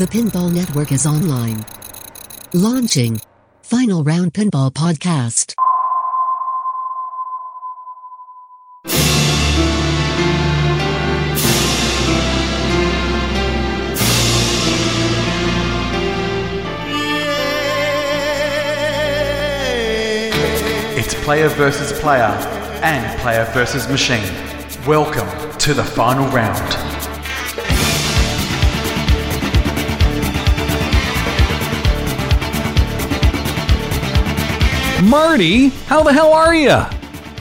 The Pinball Network is online. Launching Final Round Pinball Podcast. It's player versus player and player versus machine. Welcome to the final round. Marty, how the hell are you?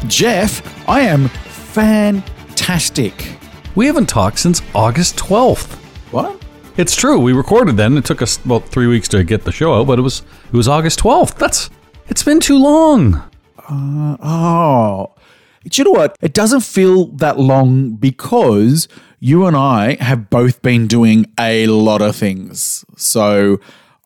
Jeff, I am fantastic. We haven't talked since August 12th. What? It's true. We recorded then. It took us about three weeks to get the show out, but it was it was August 12th. That's it's been too long. Uh, oh, do you know what? It doesn't feel that long because you and I have both been doing a lot of things. So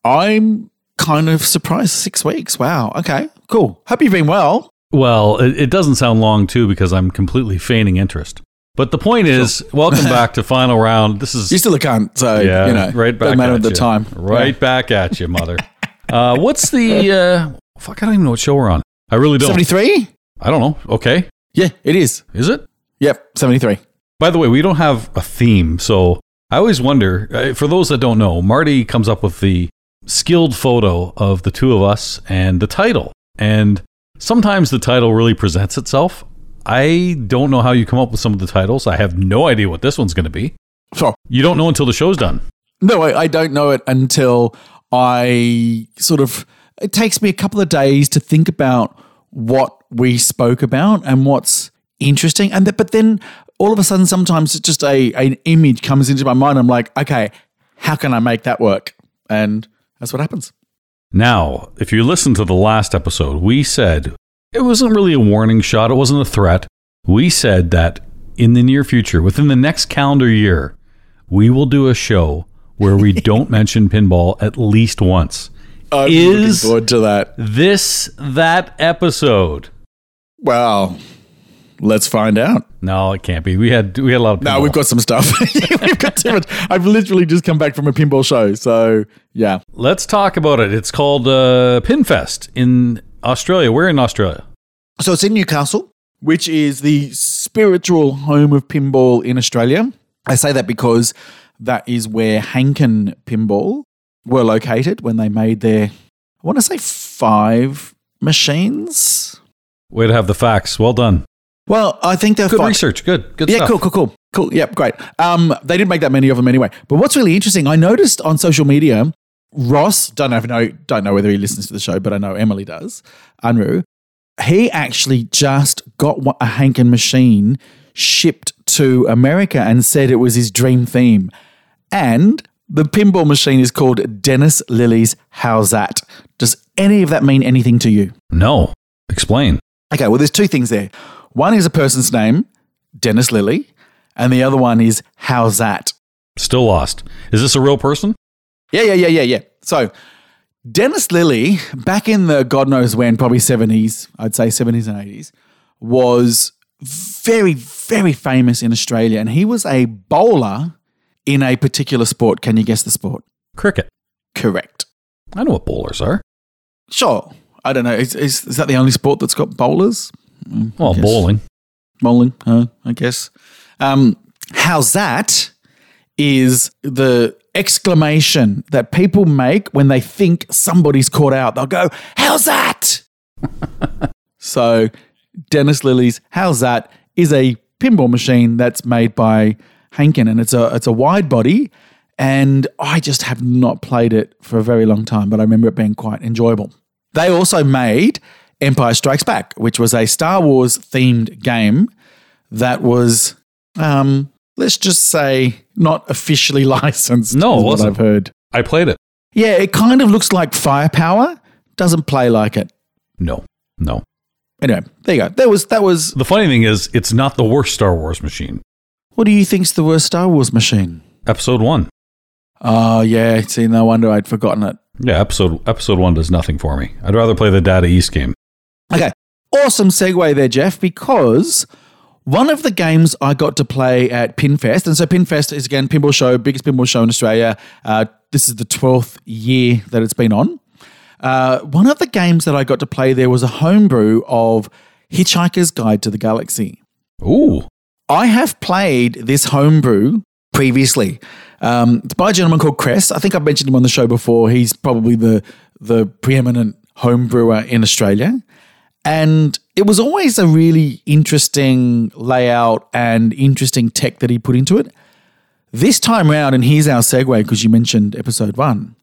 I'm kind of surprised six weeks. Wow. Okay, cool. Hope you've been well. Well, it, it doesn't sound long too because I'm completely feigning interest. But the point is, welcome back to final round. This is You still a cunt, so yeah, you know, right back matter at at the you. time. Right back at you, mother. uh, what's the uh, fuck? I don't even know what show we're on. I really don't. Seventy three. I don't know. Okay, Yeah, it is. is it? Yep, seventy three. By the way, we don't have a theme, so I always wonder. uh, For those that don't know, Marty comes up with the skilled photo of the two of us and the title, and sometimes the title really presents itself. I don't know how you come up with some of the titles. I have no idea what this one's going to be. So You don't know until the show's done. No, I, I don't know it until I sort of. It takes me a couple of days to think about what we spoke about and what's interesting, and th- but then all of a sudden, sometimes it's just a an image comes into my mind. I'm like, okay, how can I make that work? And that's what happens. Now, if you listen to the last episode, we said it wasn't really a warning shot, it wasn't a threat. We said that in the near future, within the next calendar year, we will do a show where we don't mention pinball at least once. I'm Is- looking forward to that. This that episode. Well, let's find out. No, it can't be. We had we had a lot of pinball. No, we've got some stuff. we've got too much. I've literally just come back from a pinball show, so yeah. Let's talk about it. It's called uh, Pinfest in Australia. We're in Australia. So it's in Newcastle, which is the spiritual home of pinball in Australia. I say that because that is where Hankin Pinball were located when they made their, I want to say five machines. Way to have the facts. Well done. Well, I think they're Good research. Good. Good Yeah, stuff. cool, cool, cool, cool. Yep, great. Um, they didn't make that many of them anyway. But what's really interesting, I noticed on social media, Ross don't know, don't know whether he listens to the show, but I know Emily does. Unru, he actually just got a Hankin machine shipped to America and said it was his dream theme. And the pinball machine is called Dennis Lillee's How's That? Does any of that mean anything to you? No. Explain. Okay, well, there's two things there. One is a person's name, Dennis Lillee, and the other one is How's That? Still lost. Is this a real person? Yeah, yeah, yeah, yeah, yeah. So, Dennis Lillee, back in the God knows when, probably 70s, I'd say 70s and 80s, was very, very famous in Australia. And he was a bowler in a particular sport. Can you guess the sport? Cricket. Correct. I know what bowlers are. Sure. I don't know. Is, is, is that the only sport that's got bowlers? Mm, Well, bowling. bowling, uh, I guess. Um, how's that? Is the exclamation that people make when they think somebody's caught out. They'll go, How's that? so, Dennis Lillee's How's That is a pinball machine that's made by Hankin and it's a it's a wide body. And I just have not played it for a very long time, but I remember it being quite enjoyable. They also made Empire Strikes Back, which was a Star Wars themed game that was, um, let's just say, not officially licensed. No, it wasn't. I've heard. I played it. Yeah, it kind of looks like Firepower. Doesn't play like it. No. No. Anyway, there you go. That was that was. The funny thing is, it's not the worst Star Wars machine. What do you think's the worst Star Wars machine? Episode one. Oh yeah, see, no wonder I'd forgotten it. Yeah, episode episode one does nothing for me. I'd rather play the Data East game. Okay, awesome segue there, Jeff, because one of the games I got to play at Pinfest, and so Pinfest is again pinball show, biggest pinball show in Australia. Uh, this is the 12th year that it's been on. Uh, one of the games that I got to play there was a homebrew of Hitchhiker's Guide to the Galaxy. Ooh. I have played this homebrew previously. Um, it's by a gentleman called Cress. I think I've mentioned him on the show before. He's probably the the preeminent homebrewer in Australia. And it was always a really interesting layout and interesting tech that he put into it. This time round, and here's our segue because you mentioned episode one,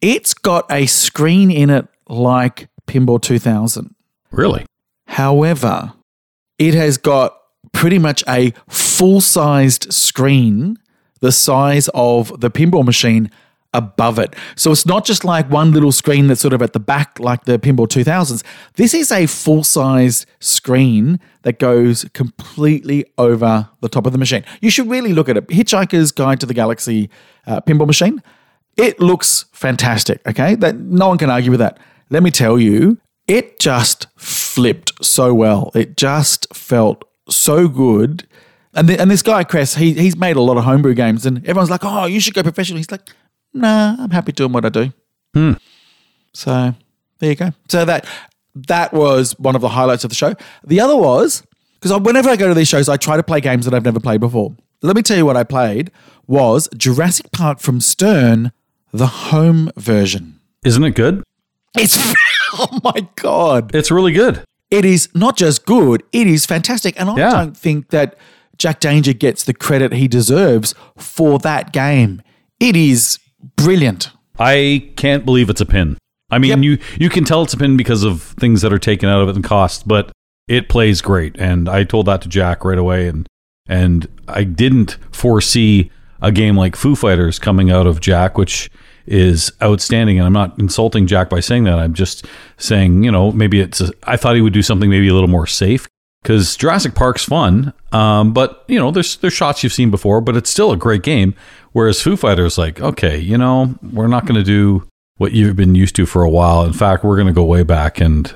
it's got a screen in it like Pinball 2000. Really? However, it has got pretty much a full sized screen the size of the pinball machine above it. So it's not just like one little screen that's sort of at the back like the Pinball 2000s. This is a full size screen that goes completely over the top of the machine. You should really look at it. Hitchhiker's Guide to the Galaxy uh, pinball machine. It looks fantastic, okay? That no one can argue with that. Let me tell you, it just flipped so well. It just felt so good. And, the, and this guy, Cress, he, he's made a lot of homebrew games, and everyone's like, oh, you should go professional. He's like, nah, I'm happy doing what I do. Hmm. So there you go. So that that was one of the highlights of the show. The other was because whenever I go to these shows, I try to play games that I've never played before. Let me tell you what I played was Jurassic Park from Stern, the home version. Isn't it good? It's oh my god. It's really good. It is not just good, it is fantastic. And I Yeah. don't think that Jack Danger gets the credit he deserves for that game. It is brilliant. I can't believe it's a pin. I mean, Yep. you you can tell it's a pin because of things that are taken out of it and cost, but it plays great. And I told that to Jack right away, and and I didn't foresee a game like Foo Fighters coming out of Jack, which is outstanding. And I'm not insulting Jack by saying that. I'm just saying, you know, maybe it's. A, I thought he would do something maybe a little more safe because Jurassic Park's fun, um, but you know, there's there's shots you've seen before, but it's still a great game. Whereas Foo Fighters, like, okay, you know, we're not going to do what you've been used to for a while. In fact, we're going to go way back and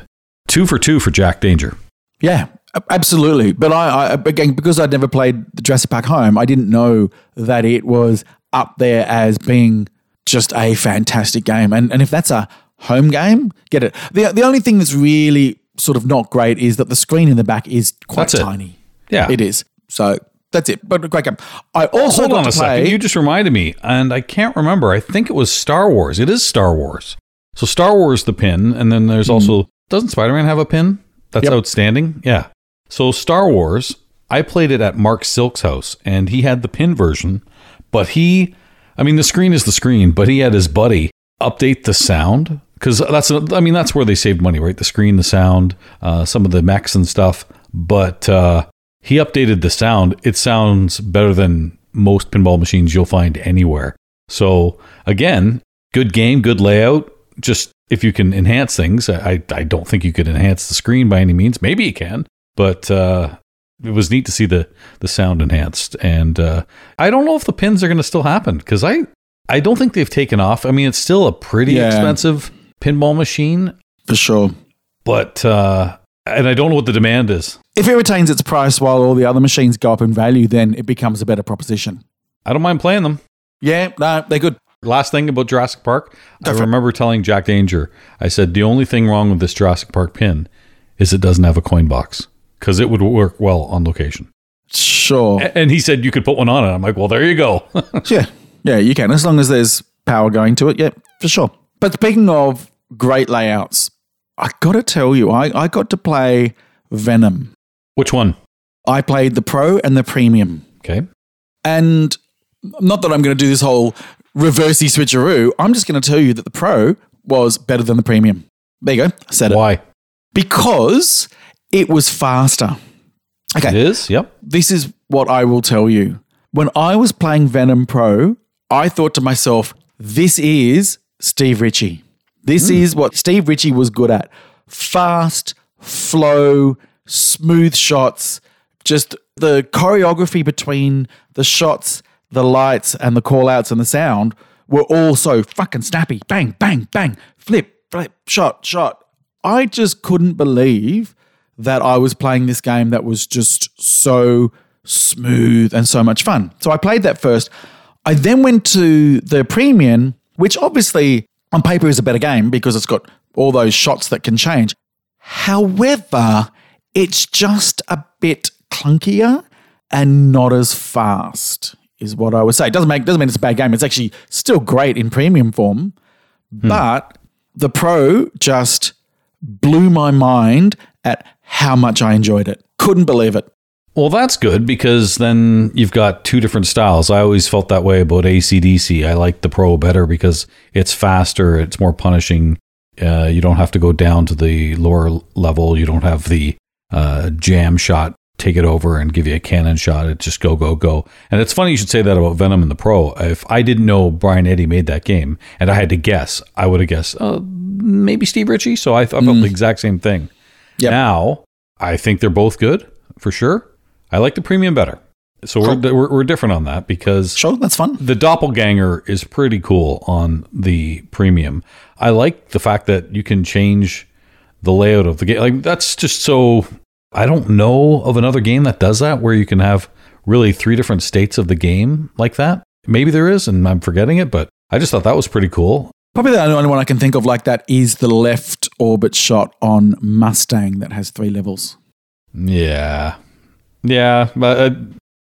two for two for Jack Danger. Yeah, absolutely. But I, I again because I'd never played the Jurassic Park home, I didn't know that it was up there as being just a fantastic game. And and if that's a home game, get it. The the only thing that's really sort of not great is that the screen in the back is quite That's it. tiny. Yeah. It is. So that's it. But great game. I oh, also Hold on a second. You just reminded me, and I can't remember. I think it was Star Wars. It is Star Wars. So Star Wars, the pin, and then there's mm-hmm. also doesn't Spider Man have a pin? That's Yep. outstanding. Yeah. So Star Wars, I played it at Mark Silk's house, and he had the pin version, but he, I mean, the screen is the screen, but he had his buddy update the sound because that's, I mean, that's where they saved money, right? The screen, the sound, uh, some of the mechs and stuff, but uh, he updated the sound. It sounds better than most pinball machines you'll find anywhere. So again, good game, good layout. Just if you can enhance things, I I don't think you could enhance the screen by any means. Maybe you can, but uh, it was neat to see the the sound enhanced. And uh, I don't know if the pins are going to still happen because I I don't think they've taken off. I mean, it's still a pretty Yeah. expensive pinball machine, for sure. but uh, and I don't know what the demand is. If it retains its price while all the other machines go up in value, then it becomes a better proposition. I don't mind playing them. Yeah, no, they're good. Last thing about Jurassic Park, Go I for it. remember telling Jack Danger, I said the only thing wrong with this Jurassic Park pin is it doesn't have a coin box because it would work well on location. Sure. And he said you could put one on it. I'm like, well, there you go. Yeah, yeah, you can as long as there's power going to it. Yeah, for sure. But speaking of great layouts, I got to tell you, I, I got to play Venom. Which one? I played the Pro and the Premium, Okay. and not that I'm going to do this whole reversey switcheroo. I'm just going to tell you that the Pro was better than the Premium. There you go. I said it Why? because it was faster. Okay, It is? Yep. this is what I will tell you. When I was playing Venom Pro, I thought to myself, this is Steve Ritchie. This hmm. is what Steve Ritchie was good at fast, flow, smooth shots, just the choreography between the shots, the lights, and the call outs and the sound were all so fucking snappy. Bang, bang, bang, flip, flip, shot, shot. I just couldn't believe that I was playing this game that was just so smooth and so much fun. So I played that first. I then went to the premium which obviously on paper is a better game because it's got all those shots that can change. However, it's just a bit clunkier and not as fast, is what I would say. It doesn't make doesn't mean it's a bad game. It's actually still great in premium form, hmm. but the pro just blew my mind at how much I enjoyed it. Couldn't believe it. Well, that's good because then you've got two different styles. I always felt that way about ACDC. I like the Pro better because it's faster, it's more punishing. Uh, you don't have to go down to the lower level. You don't have the uh, jam shot take it over and give you a cannon shot. It just go, go, go. And it's funny you should say that about Venom and the Pro. If I didn't know Brian Eddy made that game and I had to guess, I would have guessed uh, maybe Steve Ritchie. So I, I felt the exact same thing. Yep. Now, I think they're both good for sure. I like the premium better. So we're, we're, we're different on that because Sure, that's fun. the doppelganger is pretty cool on the premium. I like the fact that you can change the layout of the game. Like that's just so I don't know of another game that does that where you can have really three different states of the game like that. Maybe there is and I'm forgetting it, but I just thought that was pretty cool. Probably the only one I can think of like that is the left orbit shot on Mustang that has three levels. Yeah. Yeah, but uh,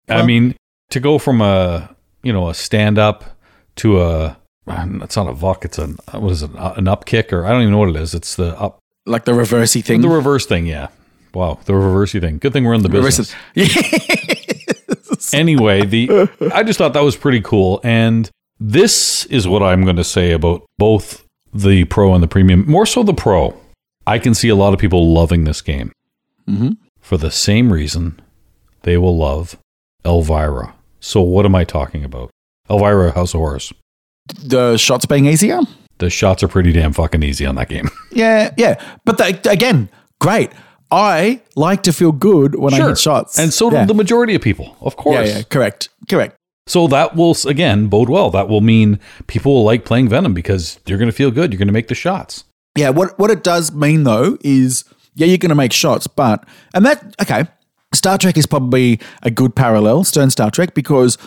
I mean to go from a, you know, a stand up to a it's not a VUK, it's an what is it? An up kick or I don't even know what it is. It's the up Like the reversey thing. The reverse thing, yeah. Wow, the reversey thing. Good thing we're in the business. Anyway, the I just thought that was pretty cool, and this is what I'm going to say about both the pro and the premium. More so the pro. I can see a lot of people loving this game Mhm. for the same reason they will love Elvira. So what am I talking about? Elvira House of Horrors. the shots being easier. The shots are pretty damn fucking easy on that game. Yeah, yeah. But they, again, great. I like to feel good when I hit shots. and so yeah. do the majority of people, of course. Yeah, yeah, correct. Correct. So that will again bode well. That will mean people will like playing Venom because you're going to feel good. You're going to make the shots. Yeah, what what it does mean though is yeah, you're going to make shots, but and that okay, Star Trek is probably a good parallel, Stern Star Trek, because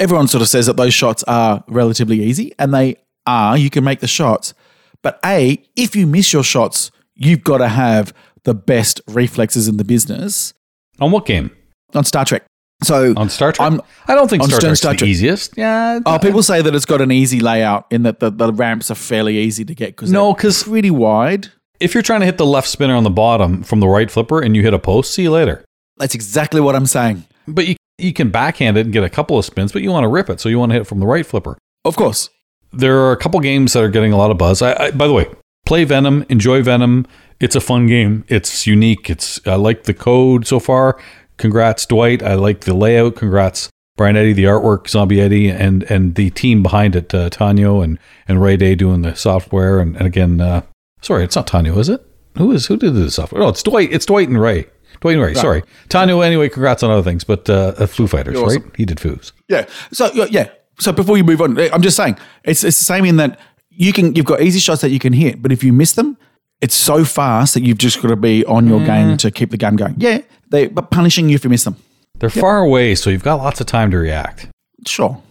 everyone sort of says that those shots are relatively easy, and they are. You can make the shots, but a if you miss your shots, you've got to have the best reflexes in the business On what game? on Star Trek. So On Star Trek? I'm- I don't think on Star Stern Star the Trek. easiest. Yeah. Oh, people say that it's got an easy layout in that the, the ramps are fairly easy to get because No, 'cause- pretty wide. if you're trying to hit the left spinner on the bottom from the right flipper and you hit a post, see you later. That's exactly what I'm saying. But you you can backhand it and get a couple of spins, but you want to rip it, so you want to hit it from the right flipper. Of course. There are a couple games that are getting a lot of buzz. I, I by the way, play Venom, enjoy Venom. It's a fun game. It's unique. It's I like the code so far. Congrats, Dwight. I like the layout. Congrats, Brian Eddy, the artwork, Zombie Yeti, and and the team behind it, uh, Tanio and and Ray Day doing the software. And, and again, uh, sorry, it's not Tanio, is it? Who is who did the software? Oh, it's Dwight. It's Dwight and Ray. Dwight and Ray. Sorry, Tanio. Anyway, congrats on other things, but uh, uh, Foo Fighters, You're awesome. right? He did Foos. Yeah. So yeah. So before you move on, I'm just saying it's it's the same in that you can you've got easy shots that you can hit, but if you miss them, it's so fast that you've just got to be on your game to keep the game going. Yeah, they but punishing you if you miss them. They're far away, so you've got lots of time to react. Sure,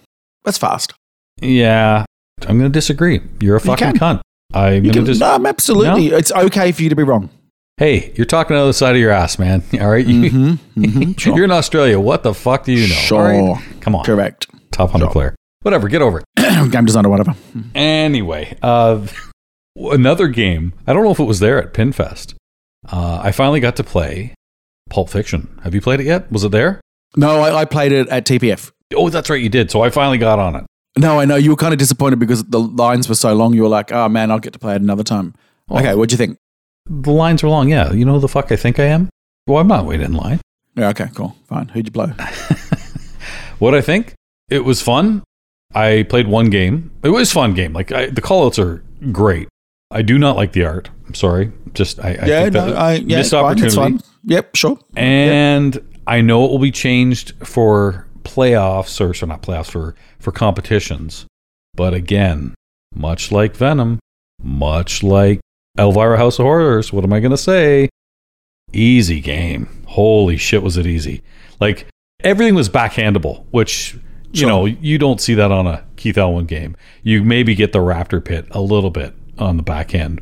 that's fast. Yeah, I'm going to disagree. You're a fucking can. cunt. I'm going to no, absolutely. It's okay for you to be wrong. Hey, you're talking of the side of your ass, man. All right? You- Mhm, sure. You're in Australia. What the fuck do you know? Sure. Right? Come on. Correct. Top 100 player. Whatever, get over it. game design or whatever. Anyway, uh, another game. I don't know if it was there at Pinfest. Uh, I finally got to play Pulp Fiction. Have you played it yet? Was it there? No, I, I played it at TPF. Oh, that's right, you did. So I finally got on it. No, I know you were kind of disappointed because the lines were so long. You were like, "Oh man, I'll get to play it another time." Oh. Okay, what'd you think? The lines were long. Yeah, you know who the fuck I think I am? Well, I'm not waiting in line. Yeah, okay, cool, fine. Who'd you blow? What I think? It was fun. I played one game. It was a fun game. Like I, the callouts are great. I do not like the art. I'm sorry. Just I, I yeah, think no, that I, yeah, missed opportunity. fine. Yep, sure. And I know it will be changed for playoffs or so not playoffs for for competitions. But again, much like Venom, much like Elvira House of Horrors, what am I going to say? Easy game. Holy shit was it easy. Like everything was backhandable, which You know, you don't see that on a Keith Elwin game. You maybe get the Raptor pit a little bit on the back end.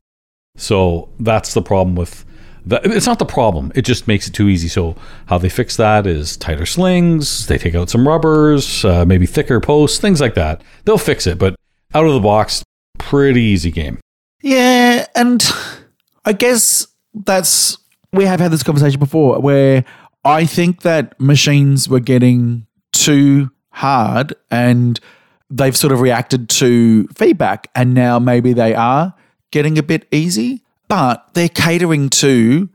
So that's the problem with that. It's not the problem. It just makes it too easy. So how they fix that is tighter slings. They take out some rubbers, uh, maybe thicker posts, things like that. They'll fix it. But out of the box, pretty easy game. Yeah, and I guess that's we have had this conversation before where I think that machines were getting too hard and they've sort of reacted to feedback and now maybe they are getting a bit easy, but they're catering to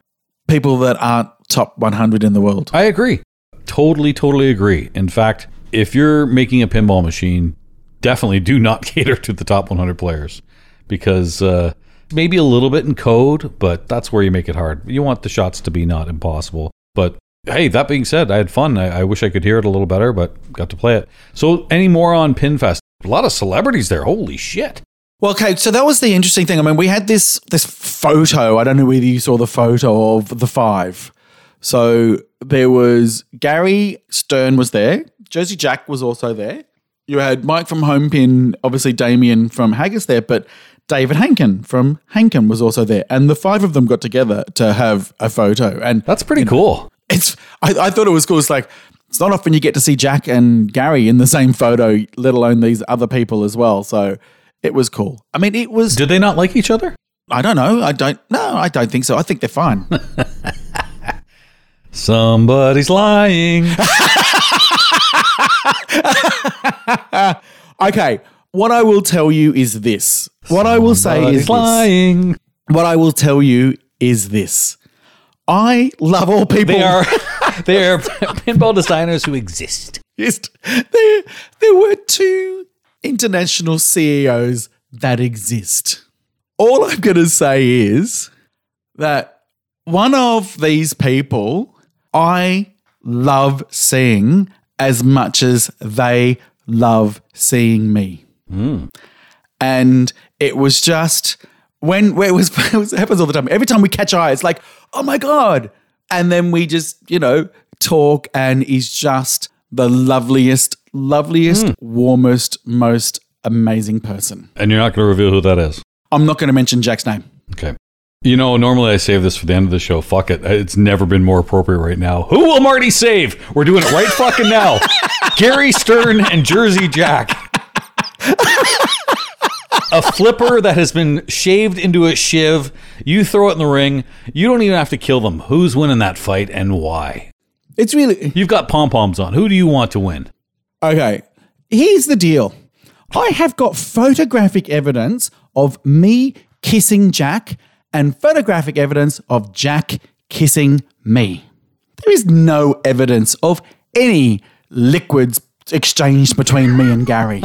people that aren't top 100 in the world. I agree. Totally, totally agree. In fact, if you're making a pinball machine, definitely do not cater to the top 100 players because uh, maybe a little bit in code, but that's where you make it hard. You want the shots to be not impossible. But hey, that being said, I had fun. I, I wish I could hear it a little better, but got to play it. So, any more on Pinfest? A lot of celebrities there. Holy shit. Well, okay, so that was the interesting thing. I mean, we had this this photo. I don't know whether you saw the photo of the five. So there was Gary Stern was there. Jersey Jack was also there. You had Mike from Homepin, obviously Damien from Haggis there, but David Hankin from Hankin was also there, and the five of them got together to have a photo. And That's pretty cool. it's I, I thought it was cool. It's like it's not often you get to see Jack and Gary in the same photo, let alone these other people as well. So it was cool. I mean, it was. Did they not like each other? I don't know. I don't. No, I don't think so. I think they're fine. Somebody's lying. okay. What I will tell you is this. What I will say is Somebody's this. lying. What I will tell you is this. I love all people. They are they are pinball designers who exist. Just- there, there were two international CEOs that exist. All I'm going to say is that one of these people I love seeing as much as they love seeing me. And it was just when, when it, was, it was it happens all the time. Every time we catch eye, it's like, oh my God. And then we just, you know, talk and he's just the loveliest, loveliest, hmm. warmest, most amazing person. And you're not going to reveal who that is. I'm not going to mention Jack's name. Okay. You know, normally I save this for the end of the show. Fuck it. It's never been more appropriate right now. Who will Marty save? We're doing it right fucking now. Gary Stern and Jersey Jack. A flipper that has been shaved into a shiv. You throw it in the ring. You don't even have to kill them. Who's winning that fight and why? It's really You've got pom poms on. Who do you want to win? okay. Here's the deal I have got photographic evidence of me kissing Jack and photographic evidence of Jack kissing me. There is no evidence of any liquids exchanged between me and Gary.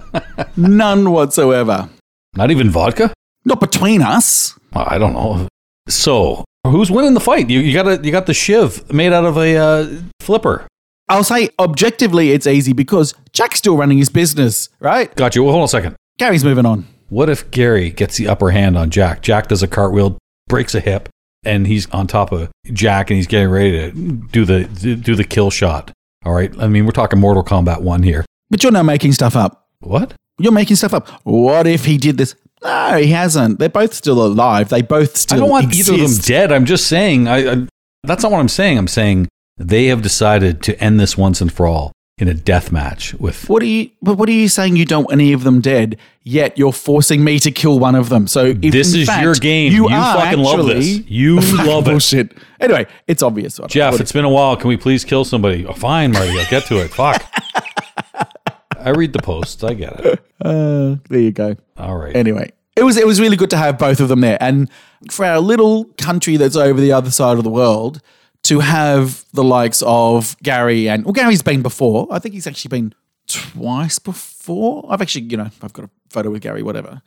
None whatsoever. Not even vodka? Not between us. I don't know. So, who's winning the fight? You, you got a, you got the shiv made out of a uh, flipper. I'll say objectively it's easy because Jack's still running his business, right? Got you. Well, hold on a second. Gary's moving on. What if Gary gets the upper hand on Jack? Jack does a cartwheel, breaks a hip, and he's on top of Jack, and he's getting ready to do the do the kill shot. All right. I mean, we're talking Mortal Kombat one here. But you're not making stuff up. What? You're making stuff up. What if he did this? No, he hasn't. They're both still alive. They both still I don't want exist. either of them dead. I'm just saying. I, I that's not what I'm saying. I'm saying they have decided to end this once and for all in a death match with. What are you? But what are you saying? You don't want any of them dead, yet you're forcing me to kill one of them. So if This is fact your game. You, You fucking love this. You love it. Anyway, it's obvious. Jeff, it's been a while. Can we please kill somebody? Oh, fine, Marty. I'll get to it. Fuck. I read the posts. I get it. uh, there you go. All right. Anyway, it was it was really good to have both of them there, and for our little country that's over the other side of the world to have the likes of Gary and well, Gary's been before. I think he's actually been twice before. I've actually, you know, I've got a photo with Gary, whatever.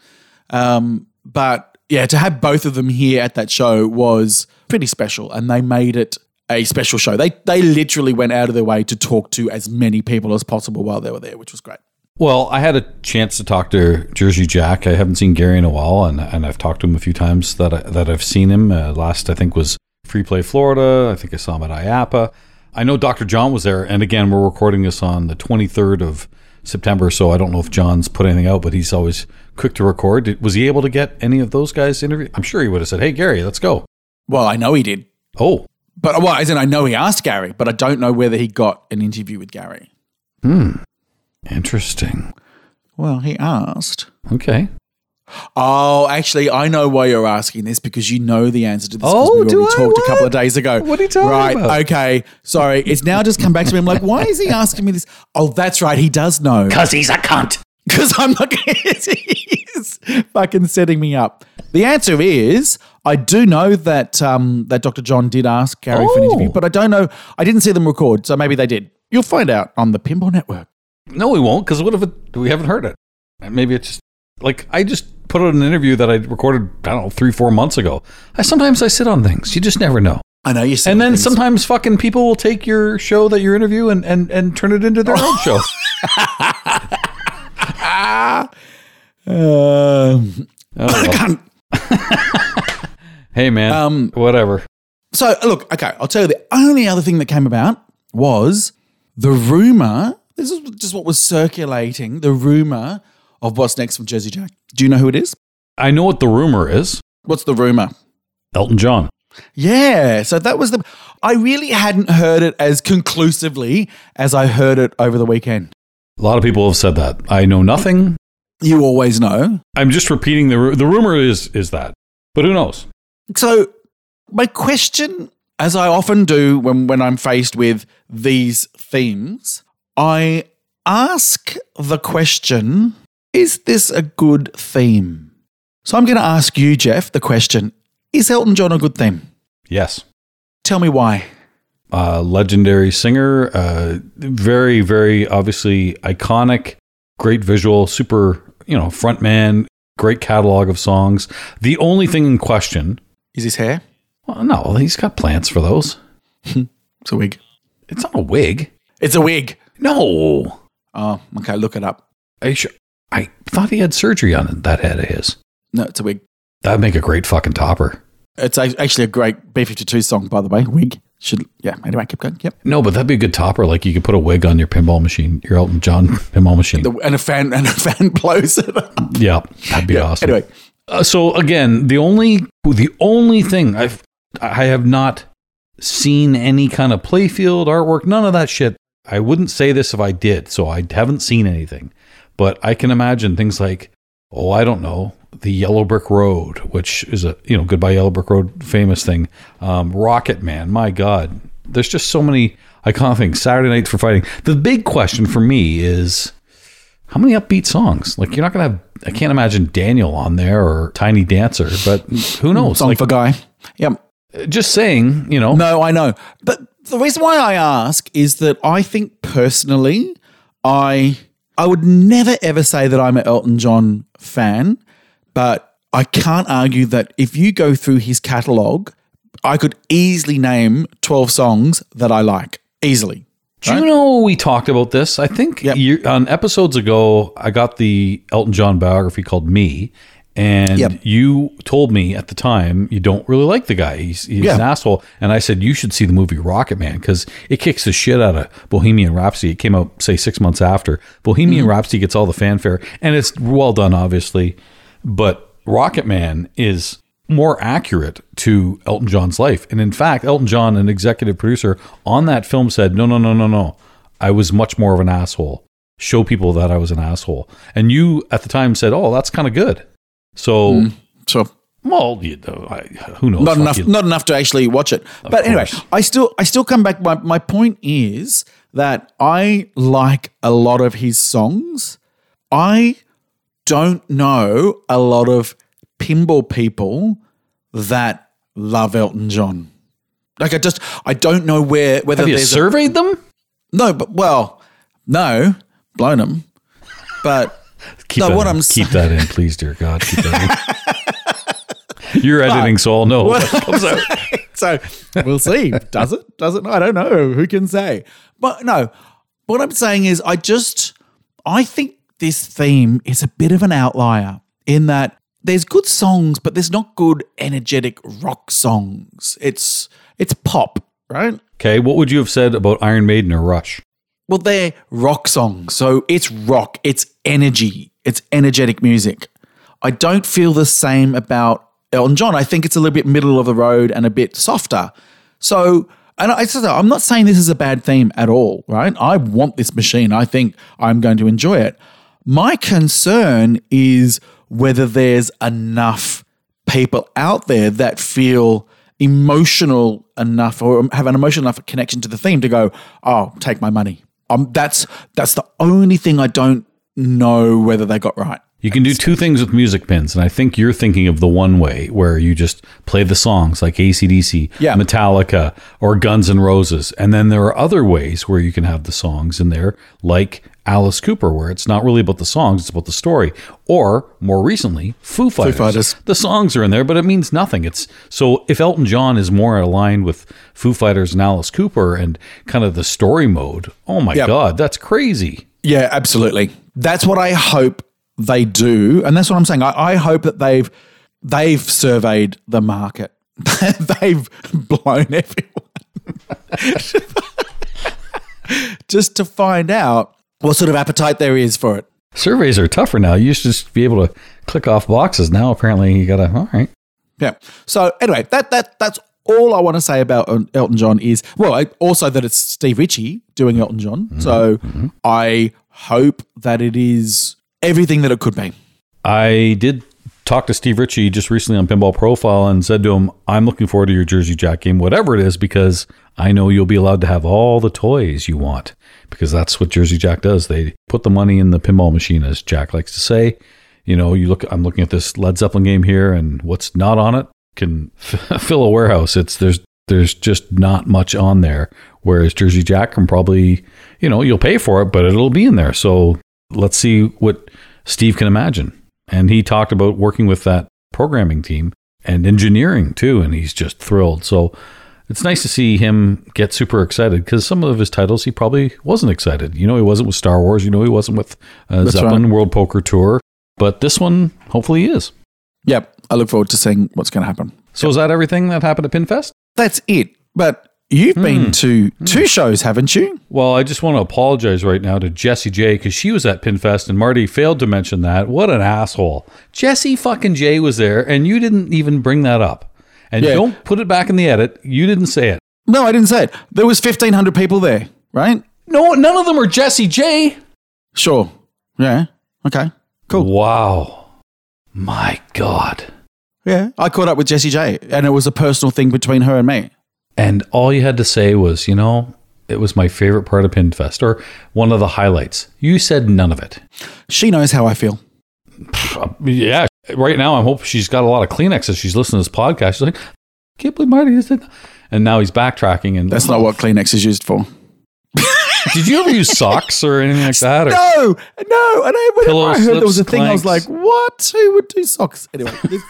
Um, but yeah, to have both of them here at that show was pretty special, and they made it a special show. They they literally went out of their way to talk to as many people as possible while they were there, which was great. Well, I had a chance to talk to Jersey Jack. I haven't seen Gary in a while, and, and I've talked to him a few times that I, that I've seen him. Uh, last, I think, was Free Play Florida. I think I saw him at IAPA. I know Dr. John was there, and again, we're recording this on the 23rd of September, so I don't know if John's put anything out, but he's always quick to record. Did- Was he able to get any of those guys interviewed? I'm sure he would have said, "Hey, Gary, let's go." Well, I know he did. Oh, But well, as in I know he asked Gary, but I don't know whether he got an interview with Gary. Hmm. Interesting. Well, he asked. Okay. Oh, actually, I know why you're asking this because you know the answer to this. Oh, we do already I? talked a couple of days ago. What are you talking right, about? Okay, sorry. It's now just come back to me. I'm like, why is he asking me this? Oh, that's right. He does know. Because he's a cunt. Because I'm not. he's fucking setting me up. The answer is I do know that um, that Dr. John did ask Gary for an interview, Oh. but I don't know. I didn't see them record, so maybe they did. You'll find out on the Pinball Network. No, we won't, because what if it, we haven't heard it? And Maybe it's just like I just put out an interview that I recorded, I don't know, three, four months ago. I sometimes I sit on things. You just never know. I know you. And then sometimes fucking people will take your show that you interview and, and, and turn it into their own show. Um, Oh, hey man, Um, whatever. So look, okay, I'll tell you the only other thing that came about was the rumor. This is just what was circulating. The rumor of what's next from Jersey Jack. Do you know who it is? I know what the rumor is. What's the rumor? Elton John. Yeah, so that was the. I really hadn't heard it as conclusively as I heard it over the weekend. A lot of people have said that. I know nothing. You always know. I'm just repeating the the rumor is is that, but who knows? So, my question, as I often do when, when I'm faced with these themes, I ask the question Is this a good theme? So, I'm going to ask you, Jeff, the question Is Elton John a good theme? Yes. Tell me why. uh, legendary singer, uh, very, very obviously iconic, great visual, super, you know, frontman, great catalog of songs. The only thing in question, Is his hair? well, no, he's got plants for those. It's a wig. It's not a wig. It's a wig. No. Oh, okay, look it up. Are you sure? I thought he had surgery on that head of his. No, it's a wig. That'd make a great fucking topper. It's actually a great B 52 song, by the way. Wig. Should, yeah, anyway, keep going. Yep. No, but that'd be a good topper. Like you could put a wig on your pinball machine, your Elton John pinball machine. The, and a fan and a fan blows it up. yeah, that'd be awesome. Anyway, Uh, so again, the only the only thing I've I have not seen any kind of playfield artwork, none of that shit. I wouldn't say this if I did, so I haven't seen anything. But I can imagine things like, oh, I don't know, the Yellow Brick Road, which is a you know Goodbye Yellow Brick Road famous thing. Um, Rocket Man, my God, there's just so many iconic things. Saturday Night for Fighting. The big question for me is how many upbeat songs? Like you're not gonna have. I can't imagine Daniel on there or Tiny Dancer, but who knows? song Like for Guy. Yep. just saying, you know. No, I know. But the reason why I ask is that I think personally, I I would never ever say that I'm an Elton John fan, but I can't argue that if you go through his catalog, I could easily name 12 songs that I like. Easily. Do you know we talked about this? I think Yep. you, on episodes ago, I got the Elton John biography called Me, and Yep. you told me at the time you don't really like the guy. He's, he's Yeah. an asshole, and I said you should see the movie Rocket Man because it kicks the shit out of Bohemian Rhapsody. It came out say six months after Bohemian mm-hmm. Rhapsody gets all the fanfare, and it's well done, obviously, but Rocket Man is more accurate to Elton John's life. And in fact, Elton John, an executive producer on that film, said, No, no, no, no, no. I was much more of an asshole. Show people that I was an asshole. And you at the time said, Oh, that's kind of good. So, hmm. So well, you know, I, who knows? not enough you. not enough to actually watch it. But anyway i still i still come back. My, my point is that i like a lot of his songs. I don't know a lot of pinball people that love elton john. Like i just i don't know where whether Have you there's a, surveyed them? no but well no blown them but Keep No, that what in. I'm keep that in, please, dear God. Keep that in. You're editing, so I'll know what comes out. so we'll see. Does it? Does it? I don't know. Who can say? But no, what I'm saying is, I just, I think this theme is a bit of an outlier in that there's good songs, but there's not good energetic rock songs. It's it's pop, right? Okay, what would you have said about Iron Maiden or Rush? Well, they're rock songs. So it's rock, it's energy, it's energetic music. I don't feel the same about Elton John. I think it's a little bit middle of the road and a bit softer. So, and I, I'm not saying this is a bad theme at all, right? I want this machine. I think I'm going to enjoy it. My concern is whether there's enough people out there that feel emotional enough or have an emotional enough connection to the theme to go, oh, take my money. Um, that's that's the only thing I don't know whether they got right. You can do two things with music pins, and I think you're thinking of the one way where you just play the songs like ACDC, Yeah. Metallica, or Guns N' Roses. And then there are other ways where you can have the songs in there, like Alice Cooper, where it's not really about the songs, it's about the story. Or more recently, Foo Fighters. Fighters. The songs are in there, but it means nothing. It's so if Elton John is more aligned with Foo Fighters and Alice Cooper and kind of the story mode, oh my Yep. God, that's crazy. Yeah, absolutely. That's what I hope they do, and that's what I'm saying. I, I hope that they've they've surveyed the market. they've blown everyone just to find out what sort of appetite there is for it. Surveys are tougher now. You used to just be able to click off boxes. Now apparently you gotta all right. Yeah. So anyway, that that that's all I want to say about um, Elton John is well, I, also that it's Steve Ritchie doing Elton John. Mm-hmm, so mm-hmm. I hope that it is everything that it could be. I did talk to Steve Ritchie just recently on Pinball Profile and said to him, I'm looking forward to your Jersey Jack game, whatever it is, because I know you'll be allowed to have all the toys you want. Because that's what Jersey Jack does. They put the money in the pinball machine, as Jack likes to say. You know, you look I'm looking at this Led Zeppelin game here and what's not on it can fill a warehouse. It's there's there's just not much on there. Whereas Jersey Jack can probably, you know, you'll pay for it, but it'll be in there. So let's see what Steve can imagine. And he talked about working with that programming team and engineering too, and he's just thrilled. So it's nice to see him get super excited because some of his titles he probably wasn't excited. You know, he wasn't with Star Wars. You know, he wasn't with uh, Zeppelin World Poker Tour. But this one, hopefully, he is. Yep. I look forward to seeing what's going to happen. So is that everything that happened at Pinfest? That's it. But you've been to two shows, haven't you? Well, I just want to apologize right now to Jessie J because she was at Pinfest and Marty failed to mention that. What an asshole. Jessie fucking J was there and you didn't even bring that up. And Yeah. don't put it back in the edit. You didn't say it. No, I didn't say it. There was 1,500 people there, right? No, none of them are Jessie J. Sure. Yeah. Okay. Cool. Wow. My God. Yeah. I caught up with Jessie J, and it was a personal thing between her and me. And all you had to say was, you know, it was my favorite part of Pinfest or one of the highlights. You said none of it. She knows how I feel. Uh, yeah. Right now, I'm hope she's got a lot of Kleenex as she's listening to this podcast. She's like, can't believe Marty is it. And now he's backtracking. And That's not what Kleenex is used for. Did you ever use socks or anything like that? Or? No, no. And I, whenever I heard there was a slips, thing, I was like, what? Who would do socks? Anyway, this,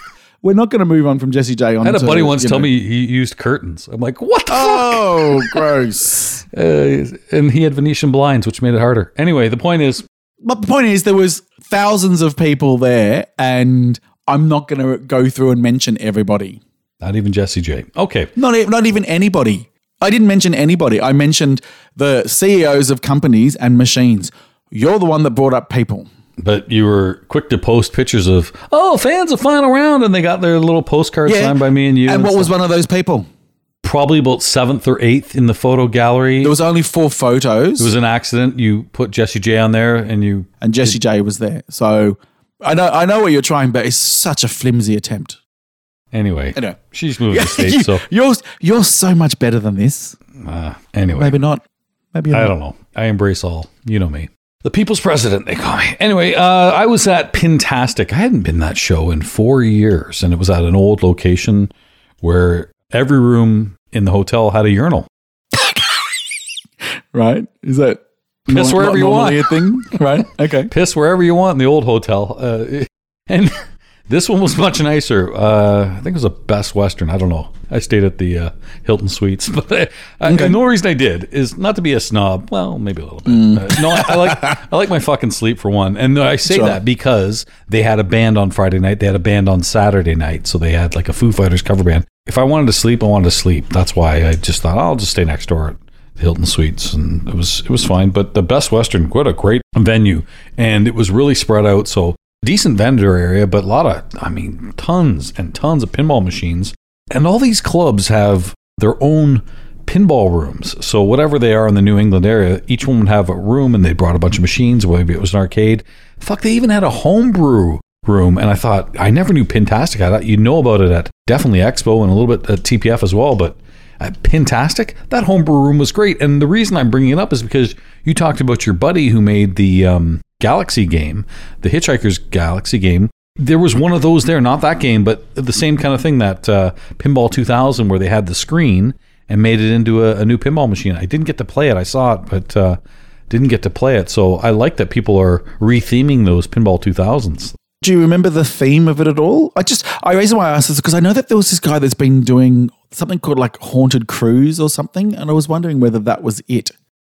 we're not going to move on from Jessie J on I had a buddy once tell know- me he used curtains. I'm like, what the Oh, gross. Uh, and he had Venetian blinds, which made it harder. Anyway, the point is, But the point is, there was thousands of people there, and I'm not going to go through and mention everybody. not even Jesse J. Okay. Not, e- not even anybody. I didn't mention anybody. I mentioned the CEOs of companies and machines. You're the one that brought up people. But you were quick to post pictures of, oh, fans of Final Round, and they got their little postcard signed by me and you. And what stuff. was one of those people? Probably about seventh or eighth in the photo gallery. There was only four photos, it was an accident. You put Jesse J on there, and you and Jesse J was there. So I know I know what you're trying, but it's such a flimsy attempt. anyway. Anyway. she's moving to You- states, so you're you're so much better than this. uh, anyway, Maybe not. Maybe I don't know. I embrace all. You know me. The people's president, they call me. Anyway, uh, I was at Pintastic. I hadn't been that show in four years, and it was at an old location where every room in the hotel had a urinal. Right? Is that Piss nor- wherever you want? a thing? Right? Okay. Piss wherever you want in the old hotel. Uh, and this one was much nicer. Uh, I think it was a Best Western. I don't know. I stayed at the uh, Hilton Suites, but I, I, Okay. the only reason I did is not to be a snob. Well, maybe a little bit. Uh, no, I, I like I like my fucking sleep for one, and I say Sure. that because they had a band on Friday night. They had a band on Saturday night, so they had like a Foo Fighters cover band. If I wanted to sleep, I wanted to sleep. That's why I just thought oh, I'll just stay next door at the Hilton Suites, and it was it was fine. But the Best Western, what a great venue, and it was really spread out. So decent vendor area, but a lot of, I mean, tons and tons of pinball machines, and all these clubs have their own pinball rooms. So whatever they are in the New England area, each one would have a room, and they brought a bunch of machines. Maybe it was an arcade. Fuck, they even had a homebrew room. And I thought, I never knew Pintastic. I thought you'd know about it at definitely Expo and a little bit at TPF as well. But at Pintastic, that homebrew room was great. And the reason I'm bringing it up is because you talked about your buddy who made the um, Galaxy game, the Hitchhiker's Galaxy game. There was one of those there, not that game, but the same kind of thing that uh, Pinball 2000, where they had the screen and made it into a, a, new pinball machine. I didn't get to play it. I saw it, but uh, didn't get to play it. So I like that people are retheming those Pinball 2000s. Do you remember the theme of it at all? I just, I reason why I asked this because I know that there was this guy that's been doing something called like Haunted Cruise or something, and I was wondering whether that was it.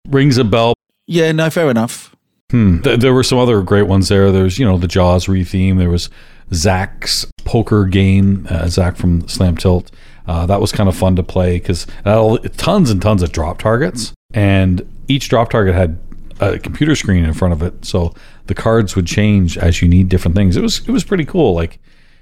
Rings a bell. Yeah, no, fair enough. Hmm. Th- there were some other great ones there. There's, you know, the Jaws retheme. There was Zach's poker game, uh, Zach from Slam Tilt. Uh, that was kind of fun to play because tons and tons of drop targets, and each drop target had a computer screen in front of it, so the cards would change as you need different things. It was it was pretty cool. Like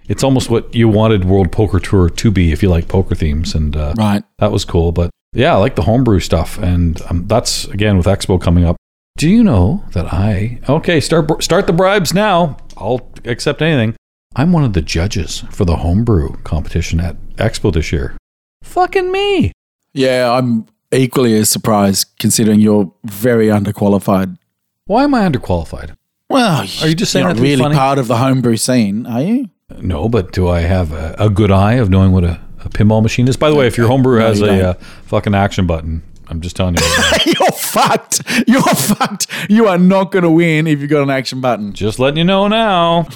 it's almost what you wanted World Poker Tour to be if you like poker themes, and uh, right, that was cool. But yeah, I like the homebrew stuff, and um, that's again with Expo coming up. Do you know that I okay start start the bribes now? I'll accept anything. I'm one of the judges for the homebrew competition at Expo this year. Fucking me. Yeah, I'm equally as surprised considering you're very underqualified. Why am I underqualified? Well, are you just saying you're not really part of the homebrew scene, are you? No, but do I have a, a good eye of knowing what a, a, pinball machine is? By the way, if your homebrew no, has you a uh, fucking action button, I'm just telling you. you're fucked. You're fucked. You are not going to win if you've got an action button. Just letting you know now.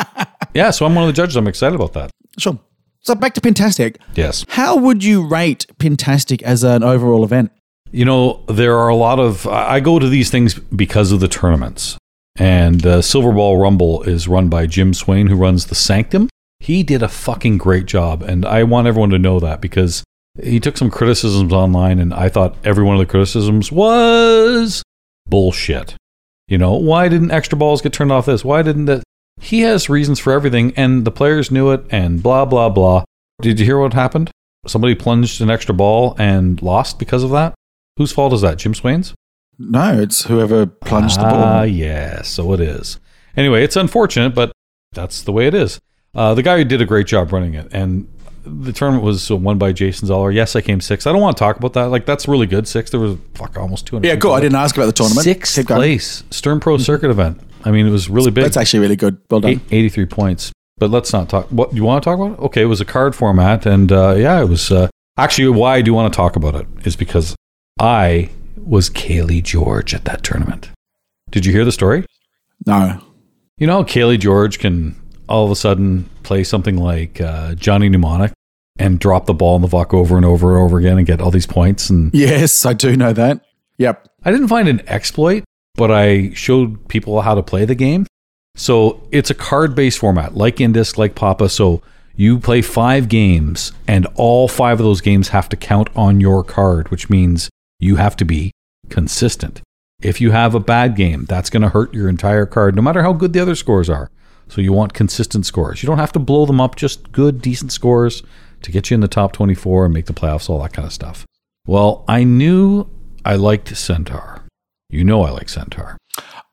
yeah, so I'm one of the judges. I'm excited about that. Sure. So back to Pintastic. Yes. How would you rate Pintastic as an overall event? You know, there are a lot of. I go to these things because of the tournaments. And uh, Silver Ball Rumble is run by Jim Swain, who runs the Sanctum. He did a fucking great job. And I want everyone to know that because he took some criticisms online, and I thought every one of the criticisms was bullshit. You know, why didn't extra balls get turned off this? Why didn't that? He has reasons for everything, and the players knew it, and blah, blah, blah. Did you hear what happened? Somebody plunged an extra ball and lost because of that? Whose fault is that? Jim Swain's? No, it's whoever plunged ah, the ball. Ah, yeah, so it is. Anyway, it's unfortunate, but that's the way it is. Uh, the guy who did a great job running it, and the tournament was won by Jason Zahler. Yes, I came sixth. I don't want to talk about that. Like that's really good. Six. There was fuck almost two hundred. Yeah, cool. I didn't ask about the tournament. Sixth place, Stern Pro Circuit event. I mean, it was really big. That's actually really good. Well done. Eighty-three points. But let's not talk. What you want to talk about? Okay, it was a card format, and uh, yeah, it was uh, actually why I do want to talk about it is because I was Kaylee George at that tournament. Did you hear the story? No. You know, Kaylee George can all of a sudden play something like uh, Johnny Mnemonic and drop the ball in the VUK over and over and over again and get all these points. And yes, I do know that. Yep. I didn't find an exploit, but I showed people how to play the game. So it's a card based format, like Indisc, like Papa. So you play five games, and all five of those games have to count on your card, which means you have to be consistent. If you have a bad game, that's going to hurt your entire card, no matter how good the other scores are. So you want consistent scores. You don't have to blow them up, just good, decent scores to get you in the top 24 and make the playoffs, all that kind of stuff. Well, I knew I liked Centaur. You know I like Centaur.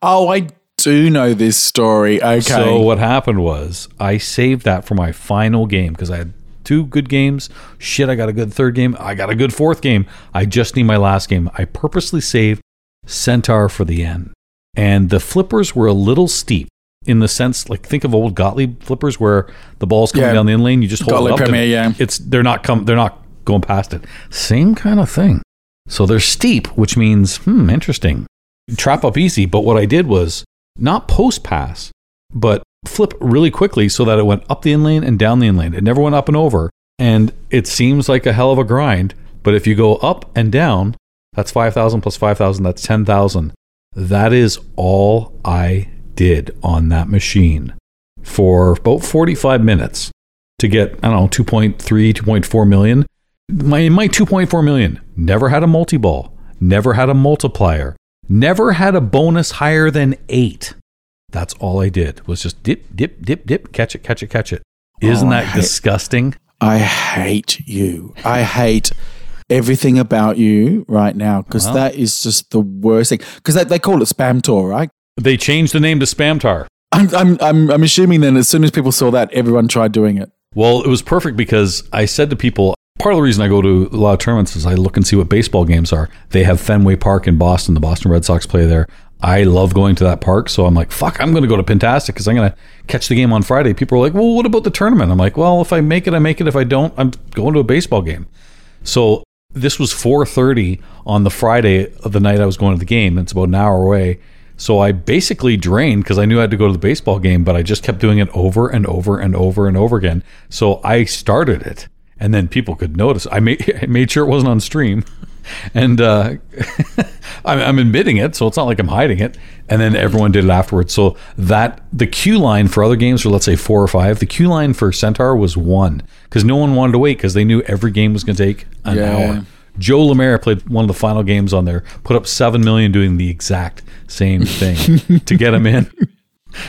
Oh, I do know this story. Okay. So what happened was I saved that for my final game because I had two good games. Shit, I got a good third game. I got a good fourth game. I just need my last game. I purposely saved Centaur for the end. And the flippers were a little steep in the sense, like think of old Gottlieb flippers where the ball's coming yeah. down the in lane, you just hold Gottlieb it up. Premier, yeah. It's they're not come they're not going past it. Same kind of thing. So they're steep, which means hmm, interesting. Trap up easy, but what I did was not post pass, but flip really quickly so that it went up the in lane and down the in lane. It never went up and over. And it seems like a hell of a grind, but if you go up and down, that's 5,000 plus 5,000, that's 10,000. That is all I did on that machine for about 45 minutes to get, I don't know, 2.3, 2.4 million. My, my 2.4 million never had a multi ball, never had a multiplier, never had a bonus higher than eight. That's all I did was just dip, dip, dip, dip, catch it, catch it, catch it. Isn't Oh, that hate- disgusting? I hate you. I hate everything about you right now because Well. that is just the worst thing. Because they, they call it spam tour, right? They changed the name to Spamtar. I'm, I'm, I'm, I'm assuming then as soon as people saw that, everyone tried doing it. Well, it was perfect because I said to people, part of the reason I go to a lot of tournaments is I look and see what baseball games are. They have Fenway Park in Boston. The Boston Red Sox play there. I love going to that park. So I'm like, fuck, I'm going to go to Pintastic because I'm going to catch the game on Friday. People are like, well, what about the tournament? I'm like, well, if I make it, I make it. If I don't, I'm going to a baseball game. So this was 4:30 on the Friday of the night I was going to the game. It's about an hour away. So I basically drained because I knew I had to go to the baseball game, but I just kept doing it over and over and over and over again. So I started it, and then people could notice. I made I made sure it wasn't on stream, and uh, I'm, I'm admitting it, so it's not like I'm hiding it. And then everyone did it afterwards. So that the queue line for other games, or let's say four or five, the queue line for Centaur was one because no one wanted to wait because they knew every game was going to take an Yeah. hour. Joe Lemaire played one of the final games on there, put up seven million doing the exact same thing to get him in.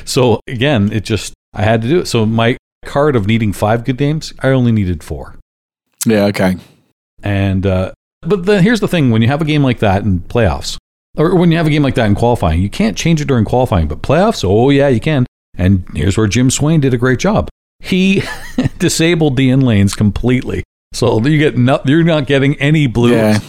So again, it just I had to do it. So my card of needing five good games, I only needed four. Yeah, okay. And uh, but then here's the thing: when you have a game like that in playoffs, or when you have a game like that in qualifying, you can't change it during qualifying. But playoffs, oh yeah, you can. And here's where Jim Swain did a great job. He disabled the in lanes completely, so you get not, you're not getting any blues. Yeah.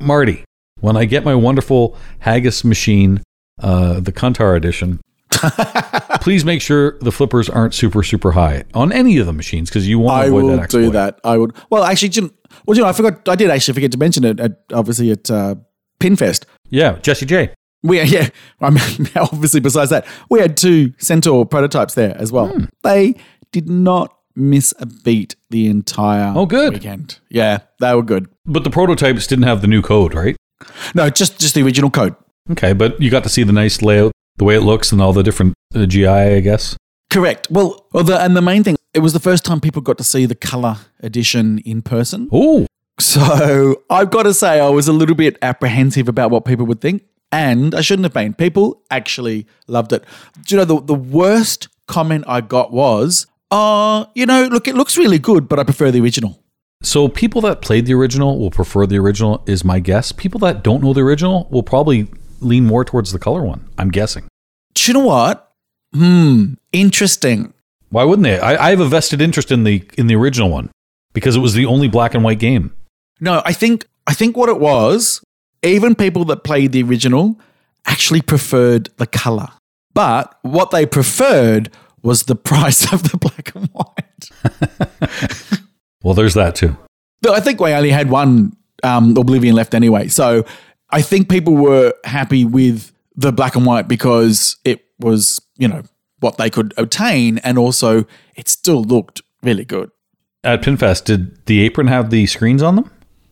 Marty, when I get my wonderful Haggis machine, uh, the Kuntar edition, please make sure the flippers aren't super super high on any of the machines because you want I to avoid will that. do that. I would. Well, actually, Jim, well, you know, I forgot. I did actually forget to mention it. At, obviously, at uh, Pinfest, Yeah, Jesse J. we yeah. I mean, obviously, besides that, we had two Centaur prototypes there as well. Hmm. They did not miss a beat the entire Oh, good. weekend. Yeah, they were good. But the prototypes didn't have the new code, right? No, just just the original code. Okay, but you got to see the nice layout, the way it looks, and all the different uh, GI, I guess. Correct. Well, the, and the main thing, it was the first time people got to see the color edition in person. Oh, So I've got to say, I was a little bit apprehensive about what people would think. And I shouldn't have been. People actually loved it. Do you know, the, the worst comment I got was, uh, you know, look, it looks really good, but I prefer the original. so people that played the original will prefer the original, is my guess. People that don't know the original will probably lean more towards the color one. I'm guessing. Do you know what? Hmm, interesting. Why wouldn't they? I, I have a vested interest in the in the original one because it was the only black and white game. No, I think I think what it was, even people that played the original actually preferred the color. But what they preferred was the price of the black and white. Well, there's that too. I think we only had one um, Oblivion left anyway. So I think people were happy with the black and white because it was, you know, what they could obtain. And also it still looked really good. At Pinfest, did the apron have the screens on them?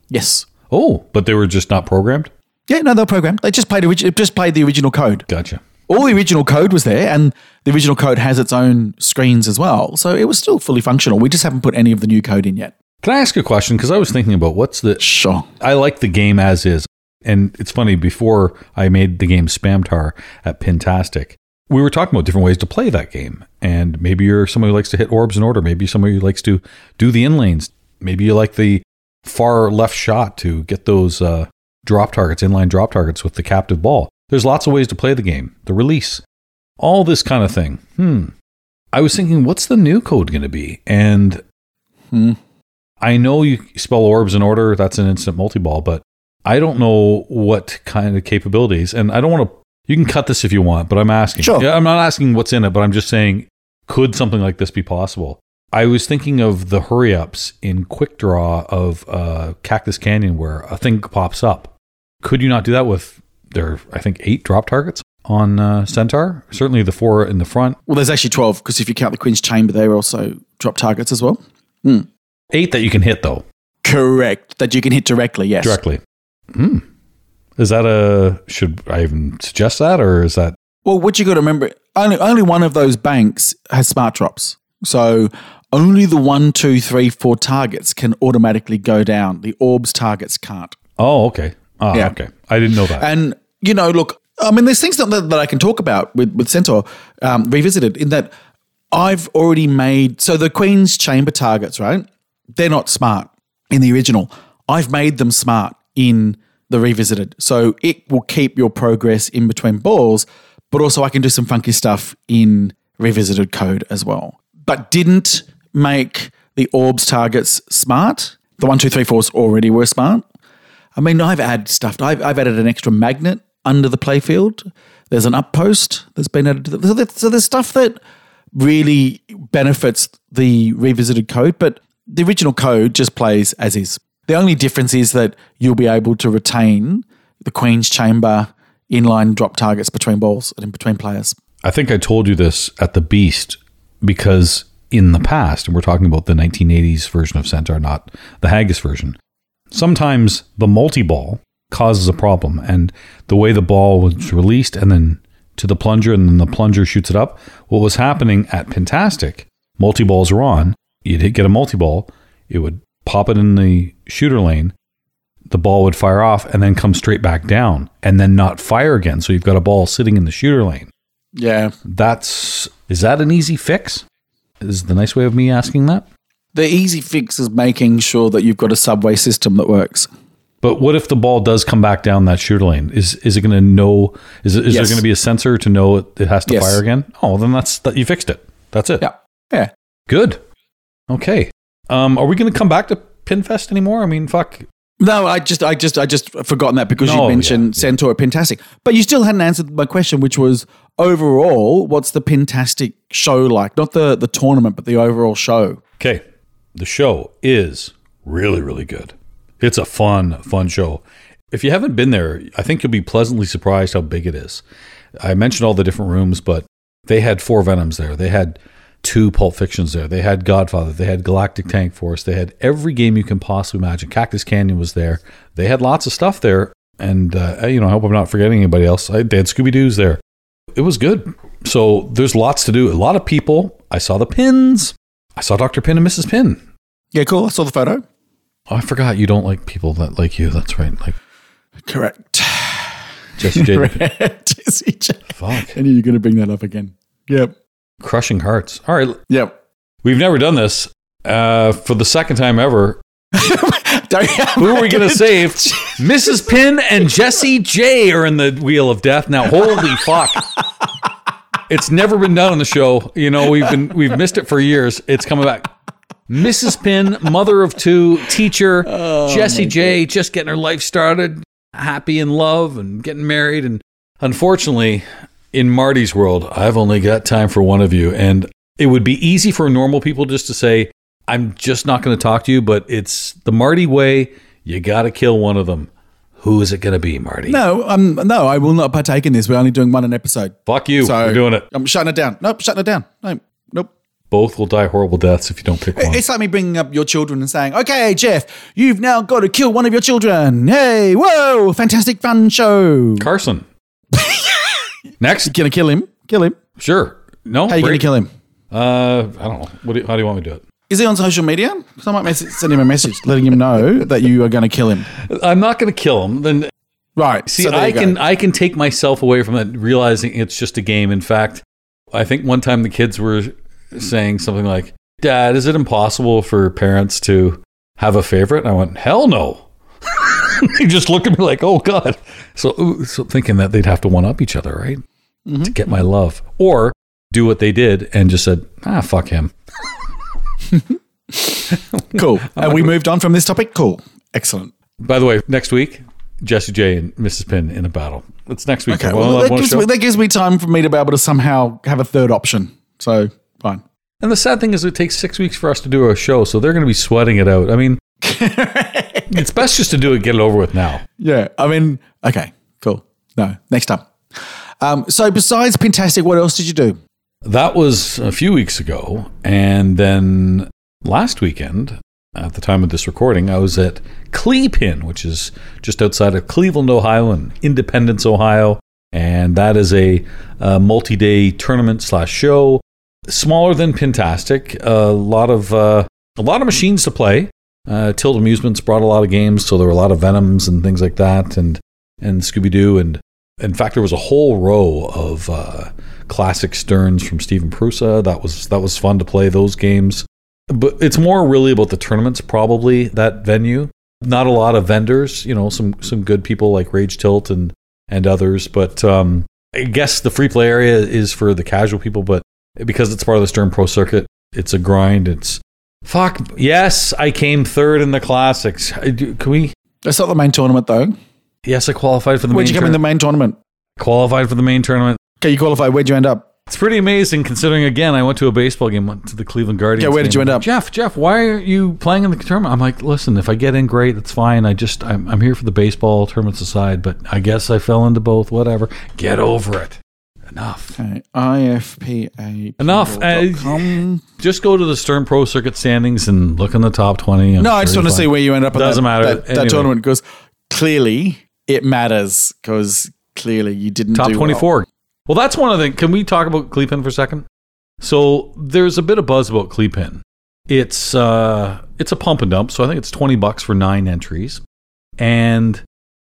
Yes. Oh, but they were just not programmed. Yeah, no, they're programmed. They just played, origi- just played the original code. Gotcha. all the original code was there, and the original code has its own screens as well. So it was still fully functional. We just haven't put any of the new code in yet. Can I ask a question? Because I was thinking about what's the Sure. I like the game as is. And it's funny, before I made the game Spamtar at Pintastic, we were talking about different ways to play that game. And maybe you're somebody who likes to hit orbs in order. Maybe somebody who likes to do the in lanes. Maybe you like the far left shot to get those uh, drop targets, inline drop targets with the captive ball. There's lots of ways to play the game. The release, all this kind of thing. Hmm. I was thinking, what's the new code going to be? And Hmm. I know you spell orbs in order. That's an instant multi ball, but I don't know what kind of capabilities. And I don't want to. You can cut this if you want, but I'm asking. Sure. Yeah, I'm not asking what's in it, but I'm just saying, could something like this be possible? I was thinking of the hurry ups in Quick Draw of uh, Cactus Canyon, where a thing pops up. Could you not do that with there? I think eight drop targets on uh, Centaur. Certainly the four in the front. Well, there's actually 12 because if you count the Queen's Chamber, they were also drop targets as well. Eight that you can hit though Correct. That you can hit directly, yes. directly. Hmm. Is that a should I even suggest that or is that Well, what you got to remember, only, only one of those banks has smart drops. So only the one, two, three, four targets can automatically go down. The orbs targets can't. Oh, okay. Ah, Yeah. okay. I didn't know that. And you know, look, I mean, there's things that, that I can talk about with with Centaur um, revisited in that I've already made so the Queen's Chamber targets, right? They're not smart in the original. I've made them smart in the revisited, so it will keep your progress in between balls, but also I can do some funky stuff in revisited code as well. But didn't make the orbs targets smart. The one, two, three, fours already were smart. I mean, I've added stuff. I've, I've added an extra magnet under the playfield. There's an up post that's been added to the. So, so there's stuff that really benefits the revisited code, but the original code just plays as is. The only difference is that you'll be able to retain the Queen's Chamber inline drop targets between balls and in between players. I think I told you this at the Beast because in the past, and we're talking about the 1980s version of Centaur, not the Haggis version, sometimes the multi ball causes a problem. And the way the ball was released and then to the plunger, and then the plunger shoots it up, what was happening at Pintastic, multi balls are on, you'd get a multi ball, it would pop it in the shooter lane, the ball would fire off and then come straight back down and then not fire again. So you've got a ball sitting in the shooter lane. Yeah. That's is that an easy fix? Is the nice way of me asking that? The easy fix is making sure that you've got a subway system that works. But what if the ball does come back down that shooter lane? Is is it going to know? Is, it, is Yes. there going to be a sensor to know it, it has to Yes. fire again? Oh, then that's that. You fixed it. That's it. Yeah. Yeah. Good. Okay. Um, are we going to come back to Pinfest anymore? I mean, fuck. No, I just, I just, I just forgotten that because No, you mentioned yeah, Centaur Pintastic, but you still hadn't answered my question, which was overall, what's the Pintastic show like? Not the the tournament, but the overall show. Okay. The show is really, really good. It's a fun, fun show. If you haven't been there, I think you'll be pleasantly surprised how big it is. I mentioned all the different rooms, but they had four Venoms there. They had two Pulp Fictions there. They had Godfather. They had Galactic Tank Force. They had every game you can possibly imagine. Cactus Canyon was there. They had lots of stuff there. And, uh, you know, I hope I'm not forgetting anybody else. I, they had Scooby Doo's there. It was good. So there's lots to do. A lot of people. I saw the pins. I saw Dr. Pin and Mrs. Pin. Yeah, cool. I saw the photo. Oh, I forgot you don't like people that like you. That's right. Like Correct. Jesse J. Jesse J. Fuck. I knew you were going to bring that up again. Yep. Crushing hearts. All right. Yep. We've never done this. Uh, for the second time ever, who are we going to save? Mrs. Pin and Jesse J are in the wheel of death. Now, holy fuck. It's never been done on the show. You know, we've been we've missed it for years. It's coming back. Mrs. Pin, mother of two, teacher, Jesse J, just getting her life started, happy in love and getting married. And unfortunately, in Marty's world, I've only got time for one of you. And it would be easy for normal people just to say, I'm just not going to talk to you, but it's the Marty way. You got to kill one of them. Who is it going to be, Marty? No, um, no, I will not partake in this. We're only doing one an episode. Fuck you. So We're doing it. I'm shutting it down. Nope, shutting it down. No, nope. Both will die horrible deaths if you don't pick one. It's like me bringing up your children and saying, "Okay, Jeff, you've now got to kill one of your children." Hey, whoa, fantastic fun show. Carson. Next. You gonna kill him? Kill him? Sure. No. How are you gonna kill him? Uh, I don't know. What do you, how do you want me to do it? Is he on social media? 'Cause I might message, send him a message letting him know that you are going to kill him. I'm not going to kill him. Then Right. see, so I can I can take myself away from it, realizing it's just a game. In fact, I think one time the kids were saying something like, "Dad, is it impossible for parents to have a favorite?" And I went, "Hell no." they just looked at me like, "Oh God!" So, so thinking that they'd have to one up each other, right, Mm-hmm. to get my love, or do what they did and just said, "Ah, fuck him." Cool. And we moved on from this topic. Cool. Excellent. By the way, next week, Jesse J and Mrs. Pin in a battle. It's next week. Okay. Well, that, gives me, that gives me time for me to be able to somehow have a third option. So fine. And the sad thing is, it takes six weeks for us to do a show, so they're going to be sweating it out. I mean, it's best just to do it, get it over with now. Yeah. I mean, okay. Cool. No. Next up. Um, so besides Pintastic, what else did you do? That was a few weeks ago, and then last weekend, at the time of this recording, I was at Cleepin, which is just outside of Cleveland, Ohio, in Independence, Ohio, and that is a, uh multi-day tournament slash show smaller than Pintastic. A lot of uh, a lot of machines to play. Uh, Tilt Amusements brought a lot of games, so there were a lot of Venoms and things like that, and and Scooby Doo, and in fact, there was a whole row of uh, classic Sterns from Stephen Prusa. That was that was fun to play those games. But it's more really about the tournaments, probably that venue. Not a lot of vendors, you know, some some good people like Rage Tilt and and others. But um, I guess the free play area is for the casual people. But because it's part of the Stern Pro Circuit, it's a grind. It's fuck. Yes, I came third in the classics. Can we? That's not the main tournament, though. Yes, I qualified for the Where'd main. you come in the main tournament? qualified for the main tournament. Okay, you qualified. Where'd you end up? It's pretty amazing considering, again, I went to a baseball game, went to the Cleveland Guardians. Yeah, where did game. you end up? Jeff, Jeff, why aren't you playing in the tournament? I'm like, listen, if I get in, great, that's fine. I just, I'm, I'm here for the baseball tournaments aside, but I guess I fell into both, whatever. Get over it. Enough. Okay, IFPA. Enough. Uh. Just go to the Stern Pro Circuit standings and look in the top 20. I'm No, I just want to see where you end up. Doesn't that, matter. That, that Anyway. tournament because clearly it matters because clearly you didn't top do 24. Well. that's one of the. Can we talk about Cleepin for a second? So there's a bit of buzz about Cleepin. It's uh, it's a pump and dump. So I think it's 20 bucks for nine entries, and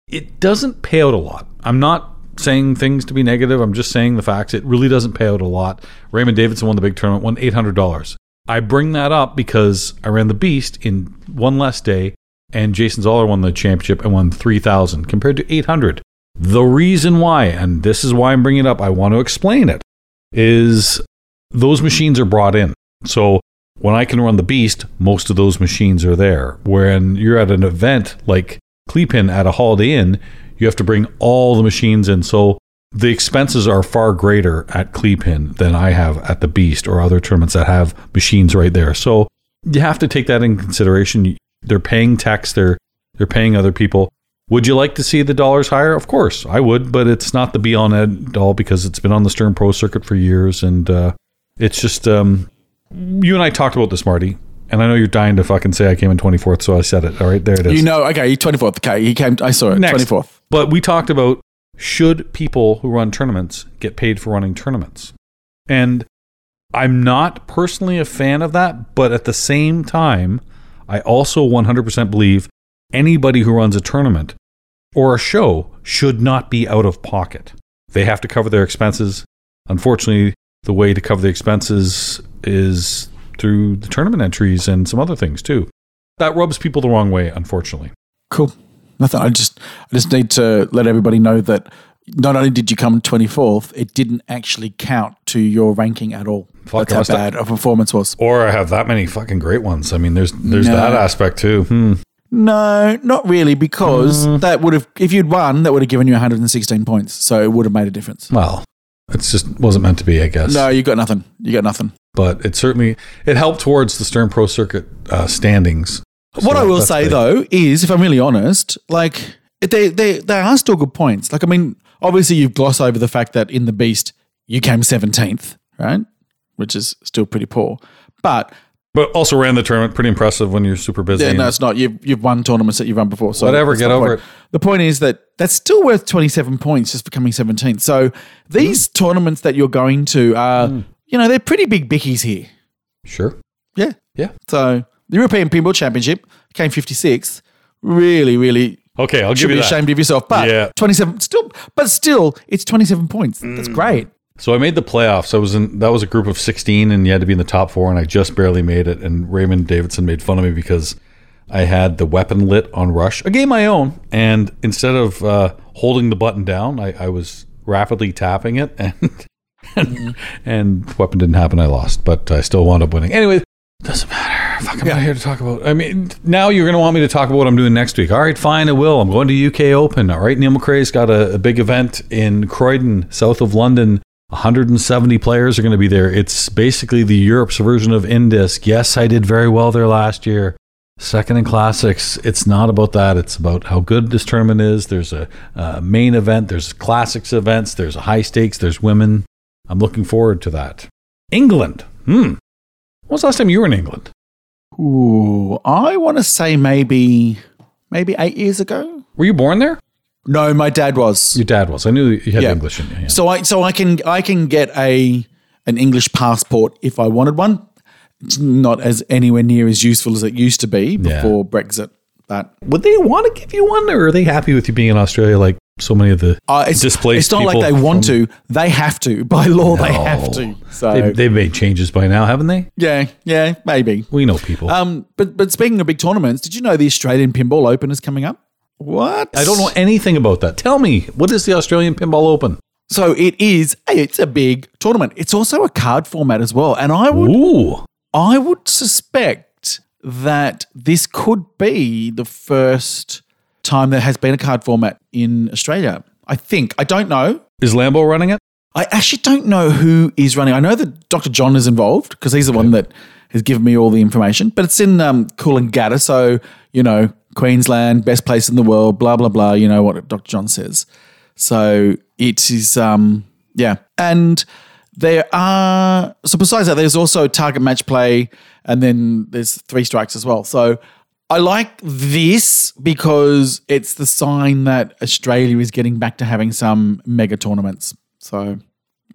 it doesn't pay out a lot. I'm not saying things to be negative. I'm just saying the facts. It really doesn't pay out a lot. Raymond Davidson won the big tournament, won $800. I bring that up because I ran the Beast in one less day, and Jason Zahler won the championship and won 3000 compared to 800. The reason why, and this is why I'm bringing it up, I want to explain it, is those machines are brought in. So when I can run the Beast, most of those machines are there. When you're at an event like Cleepin at a Holiday Inn, you have to bring all the machines in. So the expenses are far greater at Cleepin than I have at the Beast or other tournaments that have machines right there. So you have to take that in consideration. They're paying tax, they're they're paying other people. Would you like to see the dollars higher? Of course, I would, but it's not the be all end all because it's been on the Stern Pro circuit for years, and uh, it's just um, you and I talked about this, Marty, and I know you're dying to fucking say I came in 24th, so I said it. All right, there it is. You know, okay, 24th. Okay, he came, I saw it, Next. 24th. But we talked about should people who run tournaments get paid for running tournaments? And I'm not personally a fan of that, but at the same time, I also 100% believe anybody who runs a tournament or a show should not be out of pocket. They have to cover their expenses. Unfortunately, the way to cover the expenses is through the tournament entries and some other things too. That rubs people the wrong way, unfortunately. Cool. Nothing. I just, I just need to let everybody know that not only did you come 24th, it didn't actually count to your ranking at all. Fuck, That's how bad a performance was. Or I have that many fucking great ones. I mean, there's there's No. that aspect too. Hmm. No, not really, because Mm. that would have, if you'd won, that would have given you 116 points. So it would have made a difference. Well, it's just wasn't meant to be, I guess. No, you got nothing. You got nothing. But it certainly it helped towards the Stern Pro Circuit uh, standings. what So I will say big. though is, if I'm really honest, like they they they are still good points. Like I mean, obviously you've glossed over the fact that in the Beast you came 17th, right? Which is still pretty poor. But but also ran the tournament. Pretty impressive when you're super busy. yeah, no, it's not. You've you've won tournaments that you've run before. So Whatever, that's get over point. it. The point is that that's still worth 27 points just for coming 17th. So these Hmm. tournaments that you're going to are, you know, they're pretty big bickies here. sure. Yeah. Yeah. So the European Pinball Championship came 56th. Really, really Okay, I'll give be you that. ashamed of yourself. But Yeah. 27 still but still it's 27 points. That's Mm. great. So I made the playoffs. I was in that was a group of 16 and you had to be in the top 4 and I just barely made it and Raymond Davidson made fun of me because I had the weapon lit on rush, a game I own, and instead of uh, holding the button down, I, I was rapidly tapping it and and, and weapon didn't happen. I lost, but I still wound up winning. Anyway, doesn't matter. Fuck, I'm not here to talk about. I mean, now you're going to want me to talk about what I'm doing next week. All right, fine, I will. I'm going to UK Open. All right, Neil McRae's got a, a big event in Croydon, south of London. 170 players are going to be there. It's basically the Europe's version of Indisc. Yes, I did very well there last year. Second in classics. It's not about that. It's about how good this tournament is. There's a, uh main event. There's classics events. There's high stakes. There's women. I'm looking forward to that. England. Hmm. When was the last time you were in England? Ooh, I want to say maybe maybe 8 years ago. Were you born there? No, my dad was. Your dad was. I knew you had Yeah. English in you. Yeah. So I so I can I can get a an English passport if I wanted one. It's not as anywhere near as useful as it used to be Yeah. before Brexit. But Would they want to give you one, or are they happy with you being in Australia like so many of the uh, it's, displaced it's not like they want from- to; they have to. By law, they have to. So They, they've made changes by now, haven't they? yeah, yeah, maybe. We know people. Um, but but speaking of big tournaments, did you know the Australian Pinball Open is coming up? What? I don't know anything about that. Tell me, what is the Australian Pinball Open? So it is. It's a big tournament. It's also a card format as well, and I would Ooh, I would suspect that this could be the first time there has been a card format in Australia. I think. I don't know. is Lambo running it? I actually don't know who is running. I know that Dr. John is involved because he's the one that has given me all the information. But it's in um, Coolangatta, so you know Queensland, best place in the world. Blah blah blah. You know what Dr. John says. So it is. Um, yeah, and there are so besides that, there's also target match play, and then there's three strikes as well. So. I like this because it's the sign that Australia is getting back to having some mega tournaments. So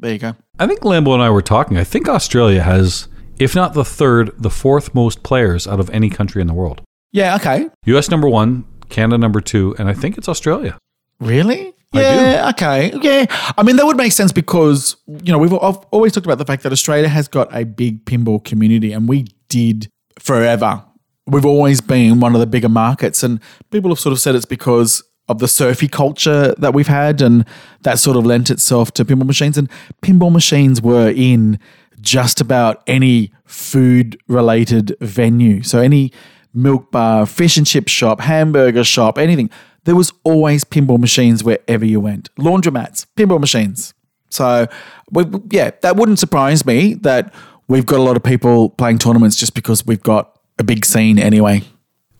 there you go. I think Lambo and I were talking. I think Australia has, if not the third, the fourth most players out of any country in the world. Yeah, okay. US number one, Canada number two, and I think it's Australia. Really? I Yeah, okay. Yeah. I mean, that would make sense because, you know, we've I've always talked about the fact that Australia has got a big pinball community and we did forever. We've always been one of the bigger markets. And people have sort of said it's because of the surfy culture that we've had and that sort of lent itself to pinball machines. And pinball machines were in just about any food related venue. So any milk bar, fish and chip shop, hamburger shop, anything. There was always pinball machines wherever you went. Laundromats, pinball machines. So, we, yeah, that wouldn't surprise me that we've got a lot of people playing tournaments just because we've got a big scene anyway.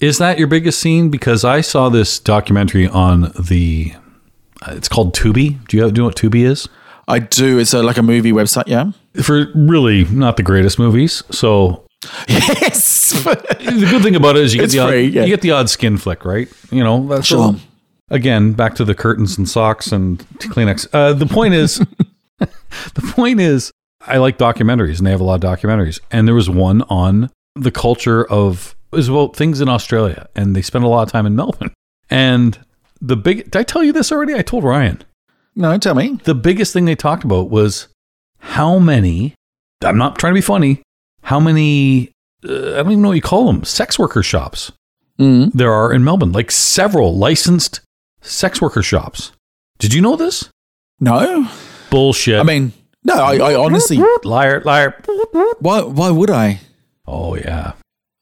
Is that your biggest scene? Because I saw this documentary on the. uh, It's called Tubi. Do you, do you know what Tubi is? I do. It's a, like a movie website, yeah. For really not the greatest movies. So Yes. the good thing about it is you get the odd, free, yeah. you get the odd skin flick, right? You know, that's Sure. again back to the curtains and socks and Kleenex. Uh, the point is, the point is, I like documentaries, and they have a lot of documentaries. And there was one on the culture of was about things in Australia, and they spent a lot of time in Melbourne. And the big, did I tell you this already? I told Ryan. no, tell me. The biggest thing they talked about was how many. I'm not trying to be funny. How many? Uh, I don't even know what you call them. Sex worker shops Mm. there are in Melbourne, like several licensed sex worker shops. Did you know this? No. Bullshit. I mean, no, I, I honestly, liar, liar. why, why would I? Oh yeah.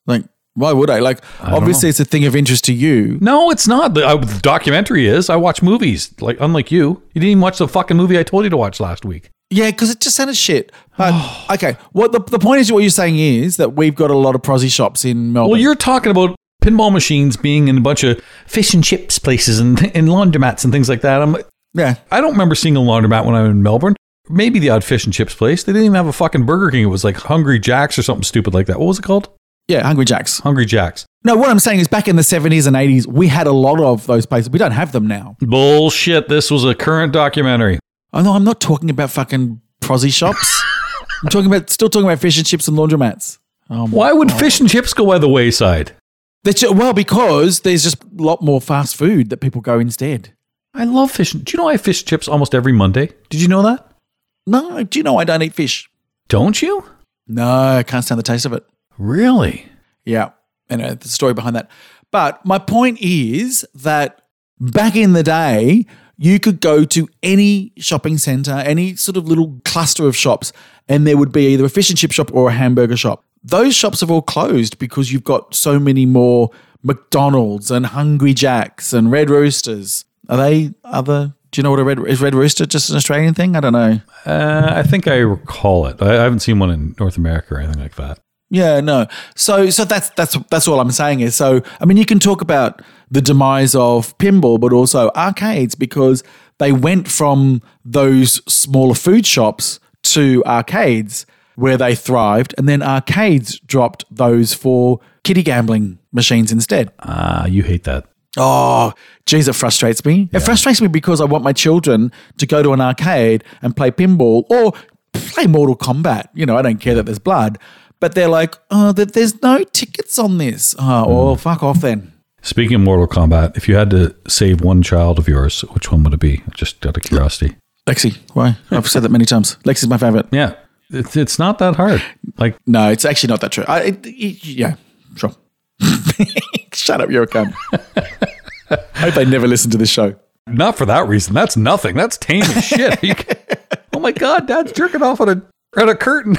Like, why would I? Like, don't obviously, it's a thing of interest to you. No, it's not. The, uh, the documentary is. I watch movies. Like unlike you, you didn't even watch the fucking movie I told you to watch last week. Yeah, because it just sounded shit. But okay, what the, the point is, what you're saying is that we've got a lot of prosy shops in Melbourne. Well, you're talking about pinball machines being in a bunch of fish and chips places and, and laundromats and things like that. I'm, yeah, I don't remember seeing a laundromat when I was in Melbourne. Maybe the odd fish and chips place. They didn't even have a fucking Burger King. It was like Hungry Jack's or something stupid like that. What was it called? yeah, Hungry Jacks. Hungry Jack's. No, what I'm saying is, back in the 70s and 80s, we had a lot of those places. We don't have them now. Bullshit. This was a current documentary. Oh no, I'm not talking about fucking prosy shops. I'm talking about still talking about fish and chips and laundromats. Oh, my Why would fish and chips go by the wayside? That's ju- well, because there's just a lot more fast food that people go instead. I love fish. Do you know I have fish chips almost every Monday? Did you know that? No, do you know I don't eat fish? Don't you? No, I can't stand the taste of it. Really? Yeah, and uh, the story behind that. But my point is that back in the day, you could go to any shopping center, any sort of little cluster of shops, and there would be either a fish and chip shop or a hamburger shop. Those shops have all closed because you've got so many more McDonald's and Hungry Jacks and Red Roosters. Are they other? Do you know what a red is? Red Rooster just an Australian thing? I don't know. Uh, I think I recall it. I, I haven't seen one in North America or anything like that. Yeah, no. So so that's that's that's all I'm saying is so I mean you can talk about the demise of pinball but also arcades because they went from those smaller food shops to arcades where they thrived and then arcades dropped those for kitty gambling machines instead. Ah, you hate that. Oh, geez, it frustrates me. It frustrates me because I want my children to go to an arcade and play pinball or play Mortal Kombat. You know, I don't care that there's blood, but they're like, oh, that there's no tickets on this. Oh, well, fuck off then. Speaking of Mortal Kombat, if you had to save one child of yours, which one would it be? Just out of curiosity. Lexi, why? I've said that many times. Lexi's my favorite. Yeah, it's it's not that hard. Like No, it's actually not that true. I, it, it- yeah, sure. Shut up, you're a cunt. I hope they never listen to this show. not for that reason. That's nothing. That's tame as shit. Oh my god, Dad's jerking off on a at a curtain.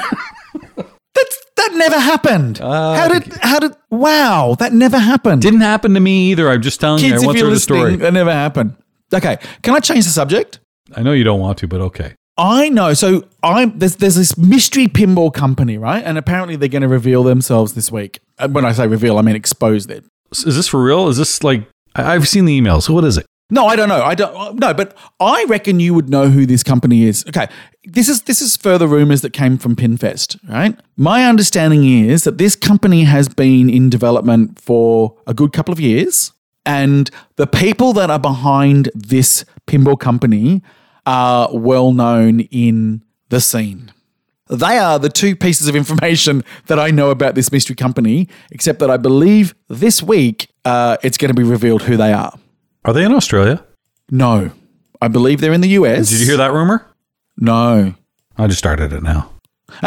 That's that never happened. Uh, how did how did wow that never happened? Didn't happen to me either. I'm just telling Kids, you. I once heard the story. that never happened. Okay, can I change the subject? I know you don't want to, but okay. I know. So I'm there's there's this mystery pinball company, right? And apparently they're going to reveal themselves this week. When I say reveal, I mean expose it. Is this for real? Is this like I've seen the email. So what is it? No, I don't know. I don't no, but I reckon you would know who this company is. Okay. This is this is further rumors that came from Pinfest, right? My understanding is that this company has been in development for a good couple of years and the people that are behind this pinball company are well known in the scene. They are the two pieces of information that I know about this mystery company, except that I believe this week uh, it's going to be revealed who they are. Are they in Australia? No. I believe they're in the US. Did you hear that rumor? No. I just started it now.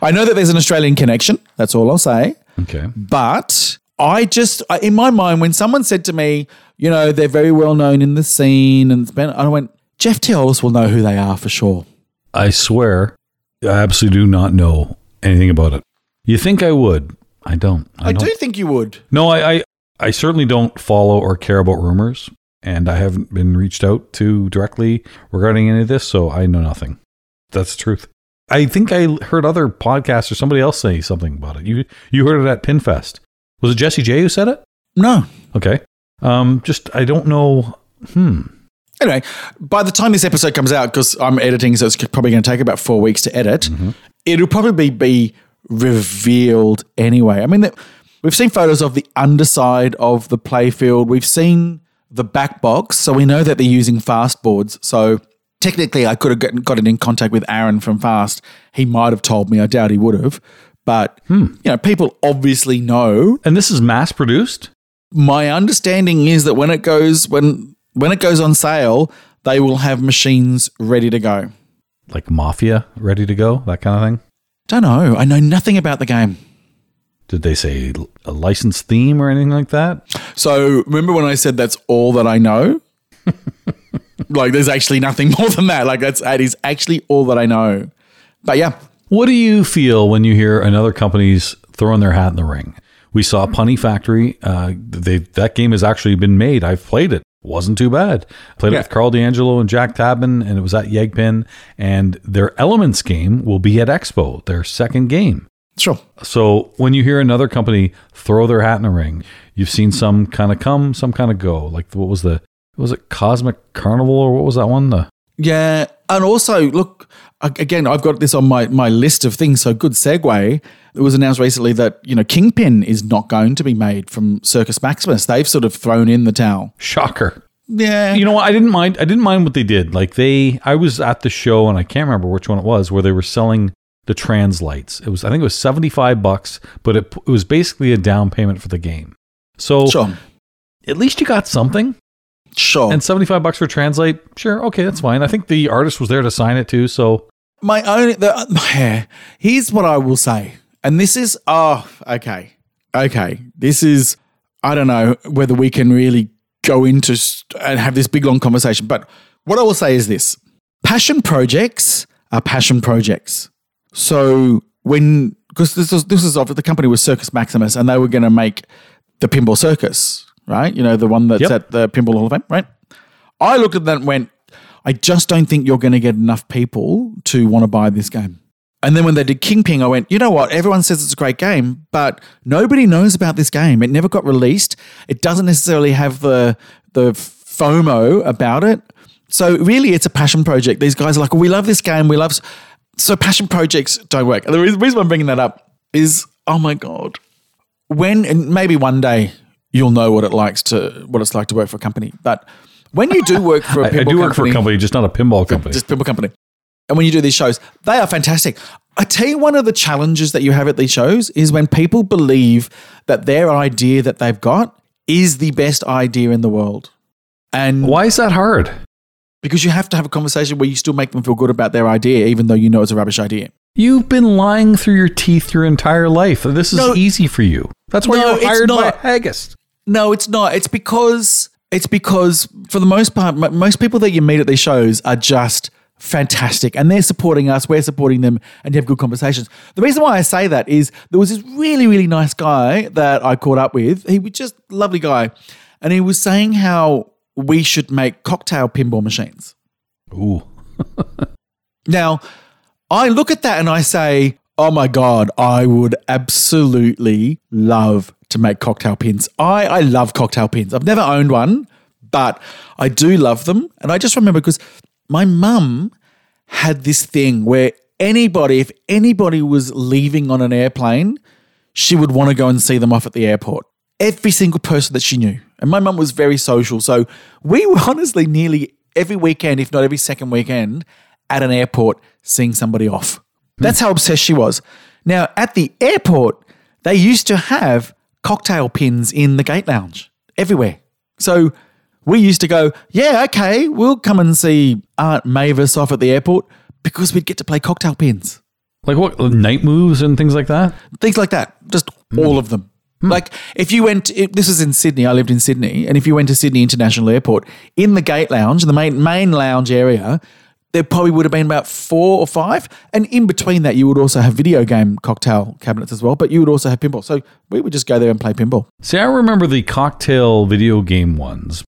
I know that there's an Australian connection. That's all I'll say. Okay. But I just, in my mind, when someone said to me, you know, they're very well known in the scene, and been, I went, Jeff Teolis will know who they are for sure. I swear, I absolutely do not know anything about it. You think I would? I don't. I, don't. do think you would. No, I, I, I certainly don't follow or care about rumors, and I haven't been reached out to directly regarding any of this, so I know nothing. That's the truth. I think I heard other podcasts or somebody else say something about it. You, you heard it at Pinfest. Was it Jesse J who said it? No. Okay. Um, just I don't know. Hmm. Anyway, by the time this episode comes out, because I'm editing, so it's probably going to take about four weeks to edit, it'll probably be revealed anyway. I mean, that- we've seen photos of the underside of the playfield. We've seen the back box, so we know that they're using fast boards. So technically, I could have gotten, in contact with Aaron from Fast. He might have told me. I doubt he would have. But, hmm. you know, people obviously know And this is mass produced. my understanding is that when it goes when when it goes on sale, they will have machines ready to go. like Mafia ready to go, that kind of thing. Don't know. I know nothing about the game. Did they say a licensed theme or anything like that? So remember when I said that's all that I know? like there's actually nothing more than that. Like that's that is actually all that I know. But yeah, What do you feel when you hear another company's throwing their hat in the ring? We saw Punny Factory. Uh, they that game has actually been made. I've played it. Wasn't too bad. Played Yeah. it with Karl DeAngelo and Jack Tabin, and it was at Yegpin. And their Elements game will be at Expo, their second game. Sure. So when you hear another company throw their hat in the ring, you've seen some kind of come, some kind of go. Like what was the was it Cosmic Carnival or what was that one? The Yeah, and also look again. I've got this on my my list of things. So good segue. It was announced recently that you know Kingpin is not going to be made from Circus Maximus. They've sort of thrown in the towel. shocker. Yeah, You know what? I didn't mind. I didn't mind what they did. Like they, I was at the show and I can't remember which one it was where they were selling the translights. It was, I think it was seventy five bucks, but it, it was basically a down payment for the game. So sure, at least you got something. sure. And seventy five bucks for translight, sure, okay, that's fine. I think the artist was there to sign it too. So my only the, here's what I will say, and this is oh okay, okay. This is I don't know whether we can really go into st- and have this big long conversation, but what I will say is this: passion projects are passion projects. So when because this was this was of the company was Circus Maximus, and they were going to make the Pinball Circus, right? You know the one that's Yep. at the Pinball Hall of Fame, right? I looked at that and went, I just don't think you're going to get enough people to want to buy this game. And then when they did Kingpin, I went, you know what? Everyone says it's a great game, but nobody knows about this game. It never got released. It doesn't necessarily have the the FOMO about it. So really, it's a passion project. These guys are like, we love this game. We love. S-" So passion projects don't work. And the reason, I'm bringing that up is, oh my god, when and maybe one day you'll know what it likes to what it's like to work for a company. But when you do work for a I, I pinball do work for a company, just not a pinball company. just pinball company. and when you do these shows, they are fantastic. I tell you, one of the challenges that you have at these shows is when people believe that their idea that they've got is the best idea in the world. And Why is that hard? Because you have to have a conversation where you still make them feel good about their idea, even though you know it's a rubbish idea. You've been lying through your teeth your entire life. This is No. easy for you. That's why No, you're hired by. Haggis. No, it's not. It's because it's because for the most part, m- most people that you meet at these shows are just fantastic, and they're supporting us. We're supporting them, and you have good conversations. The reason why I say that is there was this really, really nice guy that I caught up with. He was just lovely guy, and he was saying how we should make cocktail pinball machines. Ooh. Now, I look at that and I say, oh my God, I would absolutely love to make cocktail pins. I, I love cocktail pins. I've never owned one, but I do love them. And I just remember because my mum had this thing where anybody, if anybody was leaving on an airplane, she would want to go and see them off at the airport. Every single person that she knew. And my mum was very social. So we were honestly nearly every weekend, if not every second weekend, at an airport seeing somebody off. That's how obsessed she was. Now, at the airport, they used to have cocktail pins in the gate lounge everywhere. So we used to go, yeah, okay, we'll come and see Aunt Mavis off at the airport because we'd get to play cocktail pins Like what? Night moves and things like that? things like that. Just all hmm. of them. Hmm. Like if you went, if, this is in Sydney. I lived in Sydney, and if you went to Sydney International Airport, in the gate lounge, the main main lounge area, there probably would have been about four or five, and in between that, you would also have video game cocktail cabinets as well. But you would also have pinball. So we would just go there and play pinball. See, I remember the cocktail video game ones.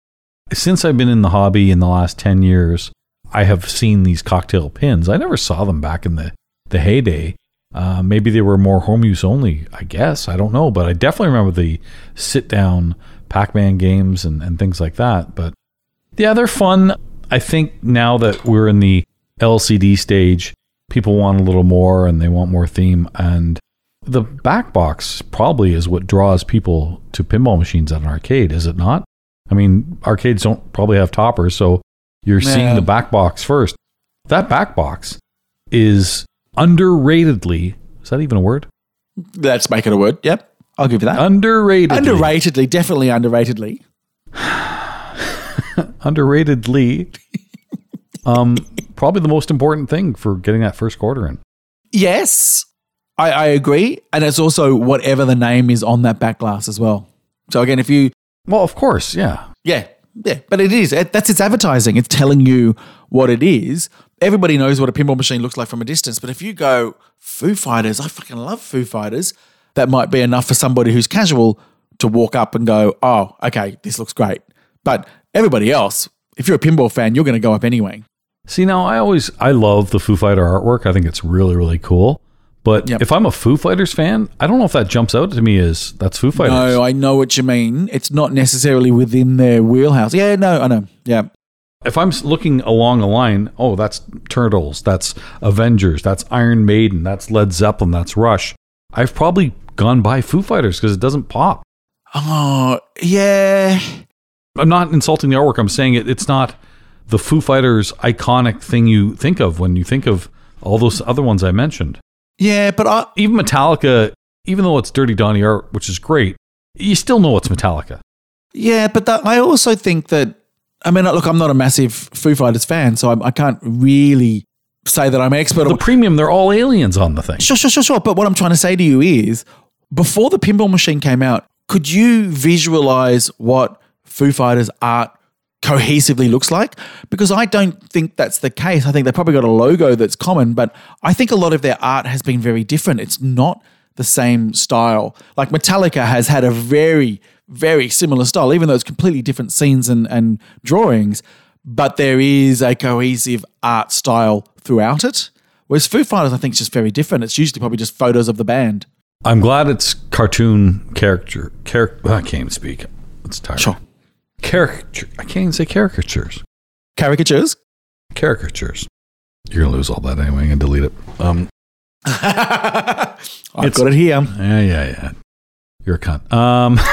Since I've been in the hobby in the last 10 years, I have seen these cocktail pins. I never saw them back in the, the heyday. Uh, maybe they were more home use only, I guess. I don't know. But I definitely remember the sit down Pac Man games and, and things like that. But yeah, they're fun. I think now that we're in the LCD stage, people want a little more and they want more theme. And the back box probably is what draws people to pinball machines at an arcade, is it not? I mean, arcades don't probably have toppers, so you're seeing the back box first. That back box is underratedly, is that even a word? Let's make it a word. Yep, I'll give you that. Underratedly. underratedly, definitely underratedly. underratedly. um, probably the most important thing for getting that first quarter in. Yes, I, I agree, and it's also whatever the name is on that back glass as well. So again, if you Well, of course, yeah. Yeah, yeah, but it is. That's its advertising. It's telling you what it is. Everybody knows what a pinball machine looks like from a distance. But if you go Foo Fighters, I fucking love Foo Fighters. That might be enough for somebody who's casual to walk up and go, "Oh, okay, this looks great." But everybody else, if you're a pinball fan, you're going to go up anyway. See, now I always I love the Foo Fighter artwork. I think it's really really cool. But Yep. if I'm a Foo Fighters fan, I don't know if that jumps out to me as that's Foo Fighters. No, I know what you mean. It's not necessarily within their wheelhouse. Yeah, no, I know. Yeah, if I'm looking along a line, oh, that's Turtles, that's Avengers, that's Iron Maiden, that's Led Zeppelin, that's Rush. I've probably gone by Foo Fighters because it doesn't pop. Oh, yeah. I'm not insulting the artwork. I'm saying it. It's not the Foo Fighters iconic thing you think of when you think of all those other ones I mentioned. Yeah, but I, Even Metallica, even though it's Dirty Donny art, which is great, you still know it's Metallica. Yeah, but that, I also think that I mean, look, I'm not a massive Foo Fighters fan, so I, I can't really say that I'm an expert. The on premium, they're all aliens on the thing. Sure, sure, sure, sure. But what I'm trying to say to you is, before the pinball machine came out, could you visualize what Foo Fighters art cohesively looks like? Because I don't think that's the case. I think they've probably got a logo that's common, but I think a lot of their art has been very different. It's not the same style. Like Metallica has had a very, very similar style, even though it's completely different scenes and, and drawings, but there is a cohesive art style throughout it. Whereas Foo Fighters, I think, is just very different. It's usually probably just photos of the band. I'm glad it's cartoon character. Char- I can't even speak. It's tired. Sure. Caricature. I can't even say caricatures. Caricatures. Caricatures. You're gonna lose all that anyway. I'm gonna delete it. Um. I've got it here. Yeah, yeah, yeah. You're a cunt. Um.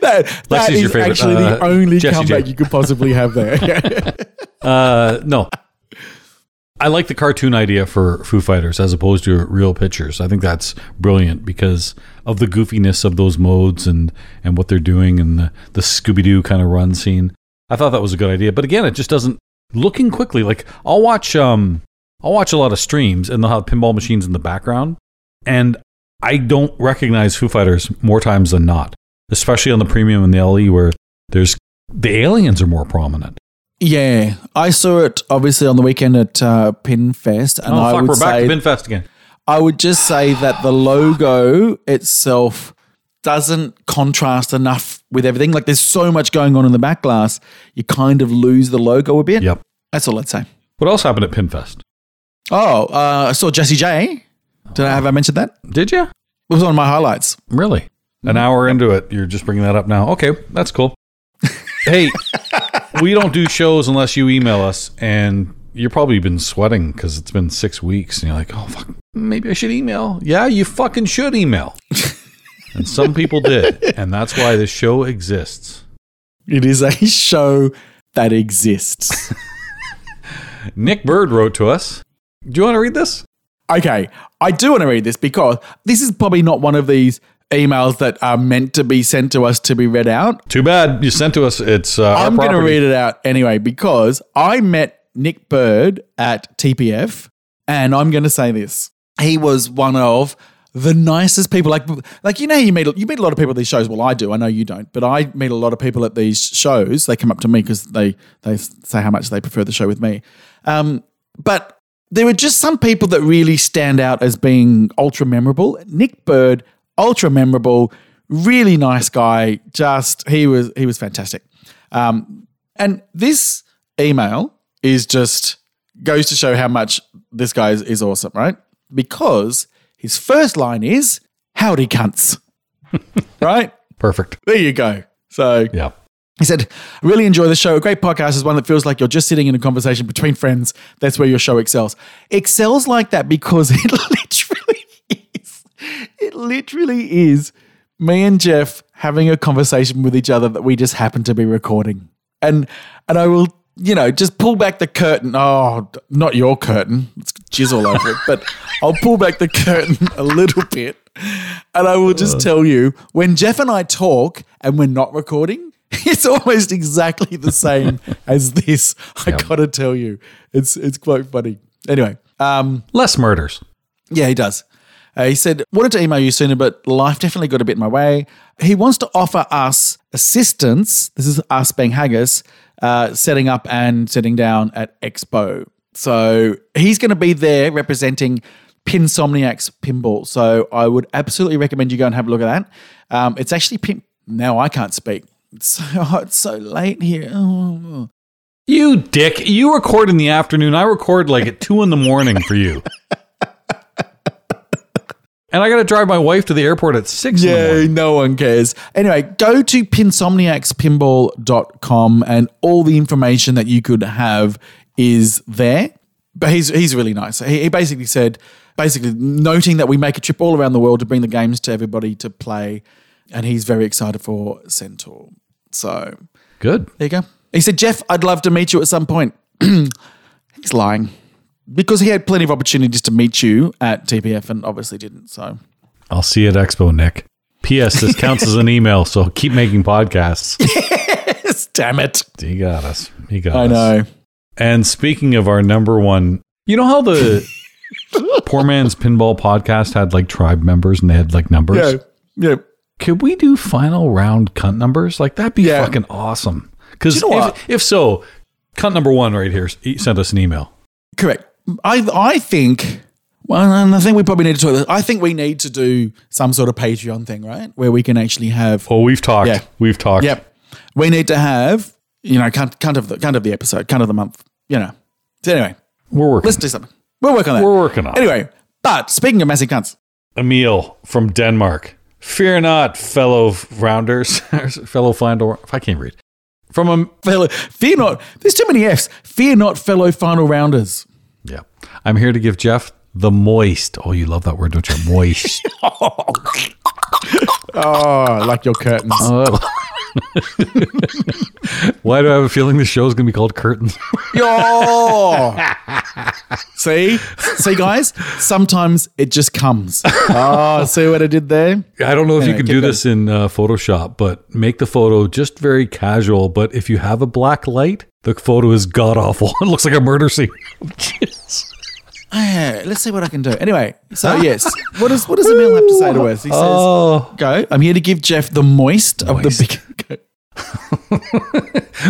That, that is your favorite. actually the Uh, only Jessie comeback J. you could possibly have there. uh. No. I like the cartoon idea for Foo Fighters as opposed to real pictures. I think that's brilliant because of the goofiness of those modes and, and what they're doing and the, the Scooby Doo kind of run scene. I thought that was a good idea. But again, it just doesn't looking quickly. Like I'll watch um I'll watch a lot of streams and they'll have pinball machines in the background. And I don't recognize Foo Fighters more times than not, especially on the premium and the LE where there's the aliens are more prominent. Yeah, I saw it obviously on the weekend at uh, Pinfest, and Oh I fuck, would we're back say to Binfest again. I would just say that the logo itself doesn't contrast enough with everything. Like there's so much going on in the back glass, you kind of lose the logo a bit. Yep. That's all I'd say. What else happened at Pinfest? Oh, uh, I saw Jesse J. Did I have I mentioned that? Did you? It was one of my highlights. Really? An hour into it, you're just bringing that up now. Okay, that's cool. hey, we don't do shows unless you email us, and you've probably been sweating because it's been six weeks, and you're like, oh, fuck, maybe I should email. Yeah, you fucking should email. and some people did, and that's why this show exists. It is a show that exists. Nick Bird wrote to us. Do you want to read this? okay, I do want to read this because this is probably not one of these emails that are meant to be sent to us to be read out. Too bad you sent to us. It's uh, I'm going to read it out anyway because I met Nick Bird at TPF, and I'm going to say this: he was one of the nicest people. Like, like you know, you meet you meet a lot of people at these shows. Well, I do. I know you don't, but I meet a lot of people at these shows. They come up to me because they they say how much they prefer the show with me. Um, but there are just some people that really stand out as being ultra memorable. Nick Bird, ultra memorable, really nice guy. Just he was he was fantastic. Um, and this email is just goes to show how much this guy is, is awesome, right? Because his first line is "Howdy, cunts," right? Perfect. There you go. So Yeah. he said, I really enjoy the show. A great podcast is one that feels like you're just sitting in a conversation between friends. That's where your show excels. Excels like that because it literally is. It literally is me and Jeff having a conversation with each other that we just happen to be recording. And and I will, you know, just pull back the curtain. Oh, not your curtain. It's jizz all over it. But I'll pull back the curtain a little bit. And I will just tell you, when Jeff and I talk and we're not recording, it's almost exactly the same as this. I gotta tell you, it's it's quite funny. Anyway, um, Less murders. yeah, he does. Uh, he said, wanted to email you sooner, but life definitely got a bit in my way. He wants to offer us assistance. This is us being Haggis, uh, setting up and sitting down at Expo. So he's going to be there representing Pinsomniacs Pinball. So I would absolutely recommend you go and have a look at that. Um, it's actually pin. Now I can't speak. It's so hot, it's so late here. Oh. You dick. You record in the afternoon. I record like at two in the morning for you. and I got to drive my wife to the airport at six Yeah, no one cares. Anyway, go to pinsomniacspinball.com and all the information that you could have is there. But he's he's really nice. He, he basically said, basically noting that we make a trip all around the world to bring the games to everybody to play, and he's very excited for Centaur. So Good. there you go. He said, Jeff, I'd love to meet you at some point. he's lying because he had plenty of opportunities to meet you at TPF and obviously didn't. So I'll see you at Expo, Nick. P.S. This counts as an email, so keep making podcasts. yes, damn it. He got us. He got I us. know. And speaking of our number one, you know how the Poor Man's Pinball podcast had like tribe members and they had like numbers? Yeah. Yeah. Could we do final round cunt numbers? Like that'd be Yeah. fucking awesome. Because you know if, if so, cunt number one right here he sent us an email. Correct. I I think well, and I think we probably need to talk. I think we need to do some sort of Patreon thing, right, where we can actually have. Oh, we've talked. Yeah. We've talked. Yep. We need to have you know kind, kind of the kind of the episode, kind of the month. You know. So anyway, We're working. let's do something. We'll work on that. We're working on. Anyway, but speaking of massive cunts, Emil from Denmark. Fear not, fellow rounders, fellow final. I can't read. From a fellow, fear not. There's too many Fs. Fear not, fellow final rounders. Yeah, I'm here to give Jeff the moist. Oh, you love that word, don't you? Moist. Oh, I like your curtains. Oh. Why do I have a feeling the show's gonna be called Curtains? Yo. see, see, guys. Sometimes it just comes. Oh, see what I did there? I don't know if you can do going. this in uh, Photoshop, but make the photo just very casual. But if you have a black light, the photo is god awful. it looks like a murder scene. Yeah, uh, let's see what I can do. Anyway, so yes, what does what does Emil have to say to us? He says, Oh, "Go. I'm here to give Jeff the moist, of the Moist. big."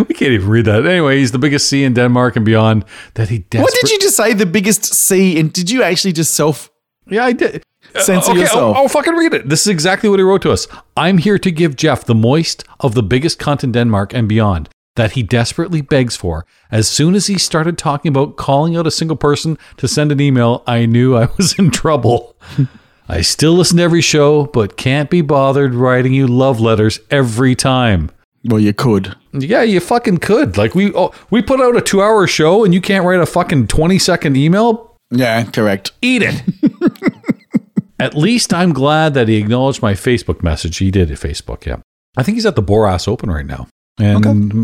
We can't even read that. Anyway, he's the biggest C in Denmark and beyond. That he desperate- What did you just say? The biggest C, and did you actually just self? Yeah, I did. Uh, Censor okay, yourself. I'll, I'll fucking read it. This is exactly what he wrote to us. I'm here to give Jeff the moist of the biggest cunt in Denmark and beyond that he desperately begs for. As soon as he started talking about calling out a single person to send an email, I knew I was in trouble. I still listen to every show, but can't be bothered writing you love letters every time. Well, you could. Yeah, you fucking could. Like we oh, we put out a 2-hour show and you can't write a fucking 20-second email? Yeah, correct. Eat it. at least I'm glad that he acknowledged my Facebook message. He did at Facebook, yeah. I think he's at the Boras Open right now. And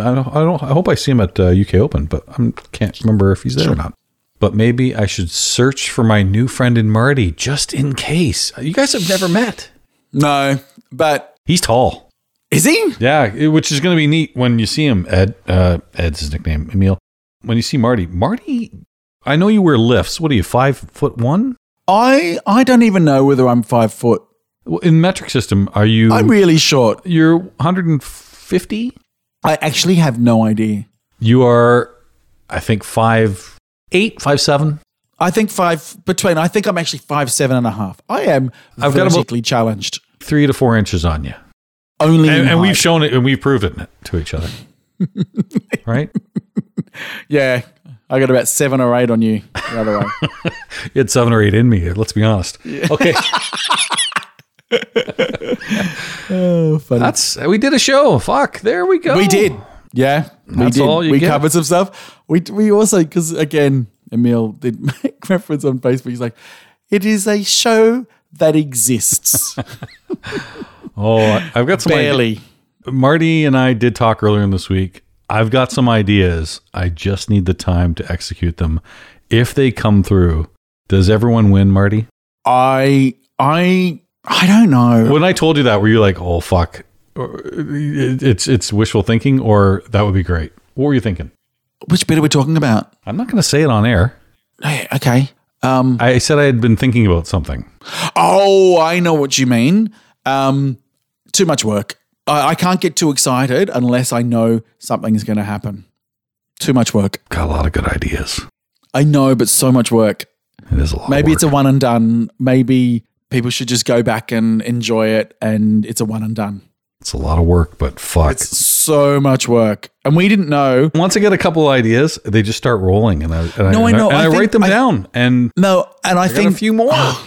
I, don't, I don't. I hope I see him at uh, UK Open, but I can't remember if he's there or not. But maybe I should search for my new friend in Marty just in case. You guys have never met. No, but He's tall. is he? Yeah, which is going to be neat when you see him. Ed, uh, Ed's his nickname. Emil. When you see Marty, Marty. I know you wear lifts. What are you? Five foot one? I I don't even know whether I'm five foot. In metric system, are you? I'm really short. You're 150. I actually have no idea. You are, I think five eight, five seven. I think five between. I think I'm actually five seven and a half. I am I've got about- vertically challenged. Three to four inches on you, Only and, and we've shown it and we've proven it to each other, right? yeah. I got about seven or eight on you the other way. You had seven or eight in me. Let's be honest. Okay, oh, funny. that's we did a show. Fuck, there we go. We did. Yeah, we That's did. all you we get. covered some stuff. We we also because again, Emil did make reference on Facebook. He's like, it is a show that exists Oh, I've got some barely. Marty and I did talk earlier in this week. I've got some ideas. I just need the time to execute them. If they come through, does everyone win, Marty? I I I don't know. When I told you that, were you like, "Oh fuck, it's it's wishful thinking," or that would be great? What were you thinking? Which bit are we talking about? I'm not going to say it on air. Hey, okay. Um. I said I had been thinking about something. Oh, I know what you mean. Um. Too much work. I, I can't get too excited unless I know something's going to happen. Too much work. Got a lot of good ideas. I know, but so much work. It is a lot. Maybe it's a one and done. Maybe people should just go back and enjoy it, and it's a one and done. it's a lot of work, but fuck. It's so much work, and we didn't know. Once I get a couple ideas, they just start rolling, and I and No, I and know. and I I, write them I- down, and No, and I, I think a few more.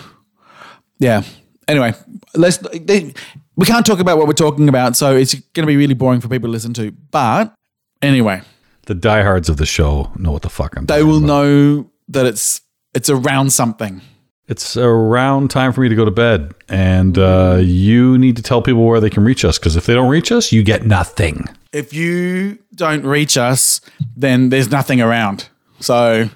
Yeah. Anyway, let's. They, we can't talk about what we're talking about, so it's going to be really boring for people to listen to. But anyway, the diehards of the show know what the fuck I'm. they will about. know that it's it's around something. It's around time for me to go to bed, and uh, you need to tell people where they can reach us. Because if they don't reach us, you get nothing. If you don't reach us, then there's nothing around. So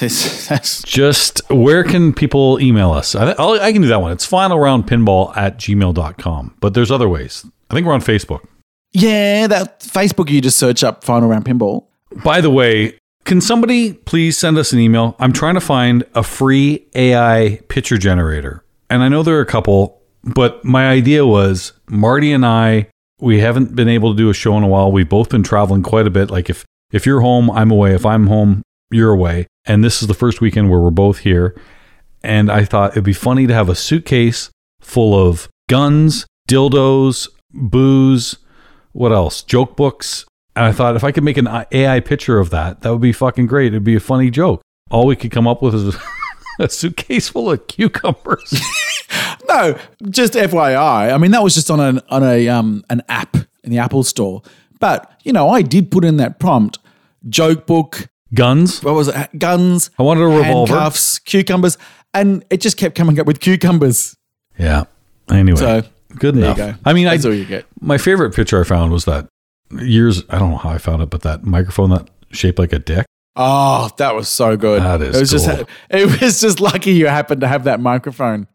this, that's Just where can people email us? I, I'll, I can do that one. It's final round pinball at gmail.com. But there's other ways. I think we're on Facebook. yeah. That Facebook, you just search up Final Round Pinball. By the way, can somebody please send us an email? I'm trying to find a free AI picture generator. And I know there are a couple, but my idea was Marty and I, we haven't been able to do a show in a while. We've both been traveling quite a bit. Like if if you're home, I'm away. If I'm home, you're away. And this is the first weekend where we're both here. And I thought it'd be funny to have a suitcase full of guns, dildos, booze, what else? Joke books. And I thought if I could make an AI picture of that, that would be fucking great. It'd be a funny joke. All we could come up with is a suitcase full of cucumbers. No, just FYI. I mean, that was just on an on a um an app in the Apple Store. But you know, I did put in that prompt: joke book. Guns. What was it? Guns. I wanted a revolver. handcuffs, cucumbers, and it just kept coming up with cucumbers. Yeah. Anyway, So, good there you enough. go. I mean, That's I, all you get. my favorite picture I found was that years. I don't know how I found it, but that microphone that shaped like a dick. Oh, that was so good. That is it was just it was just lucky you happened to have that microphone.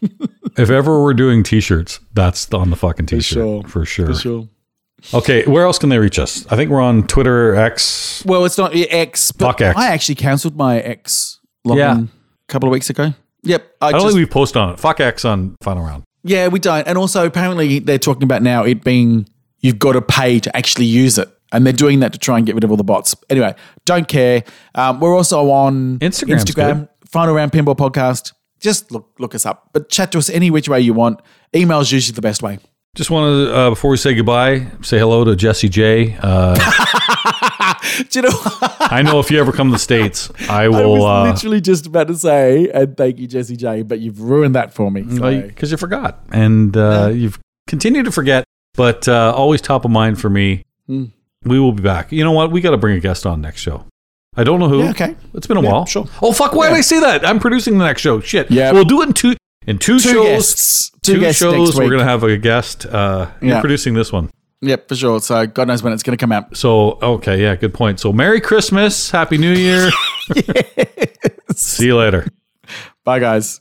If ever we're doing t-shirts, that's on the fucking t-shirt sure. for sure. For sure. Okay, where else can they reach us? I think we're on Twitter, X. Well, it's not X, but X. I actually cancelled my X login Yeah. a couple of weeks ago. Yep. I, I don't just, think we post on it. Fuck X on final round. yeah, we don't. And also, apparently, they're talking about now it being you've got to pay to actually use it. And they're doing that to try and get rid of all the bots. Anyway, don't care. Um, we're also on Instagram's Instagram, good. Final Round Pinball Podcast. Just look look us up, but chat to us any which way you want. Email is usually the best way. Just want to, uh, before we say goodbye, say hello to Jesse J. Uh, Do you know? I know if you ever come to the States, I I was will, uh, literally just about to say, and thank you, Jesse J, but you've ruined that for me. So. because you forgot. And uh, you've continued to forget, but uh, always top of mind for me. Hmm. We will be back. You know what? We got to bring a guest on next show. I don't know who. Yeah, okay. It's been a Yeah, while. sure. Oh fuck! Why did I say that? I'm producing the next show. Shit. Yeah. We'll do it in two in two, Two shows. guests. Two Two, guests shows. We're gonna have a guest. Uh, You're Yeah. producing this one. Yep, for sure. So God knows when it's going to come out. So okay, yeah, good point. So Merry Christmas, Happy New Year. See you later. Bye, guys.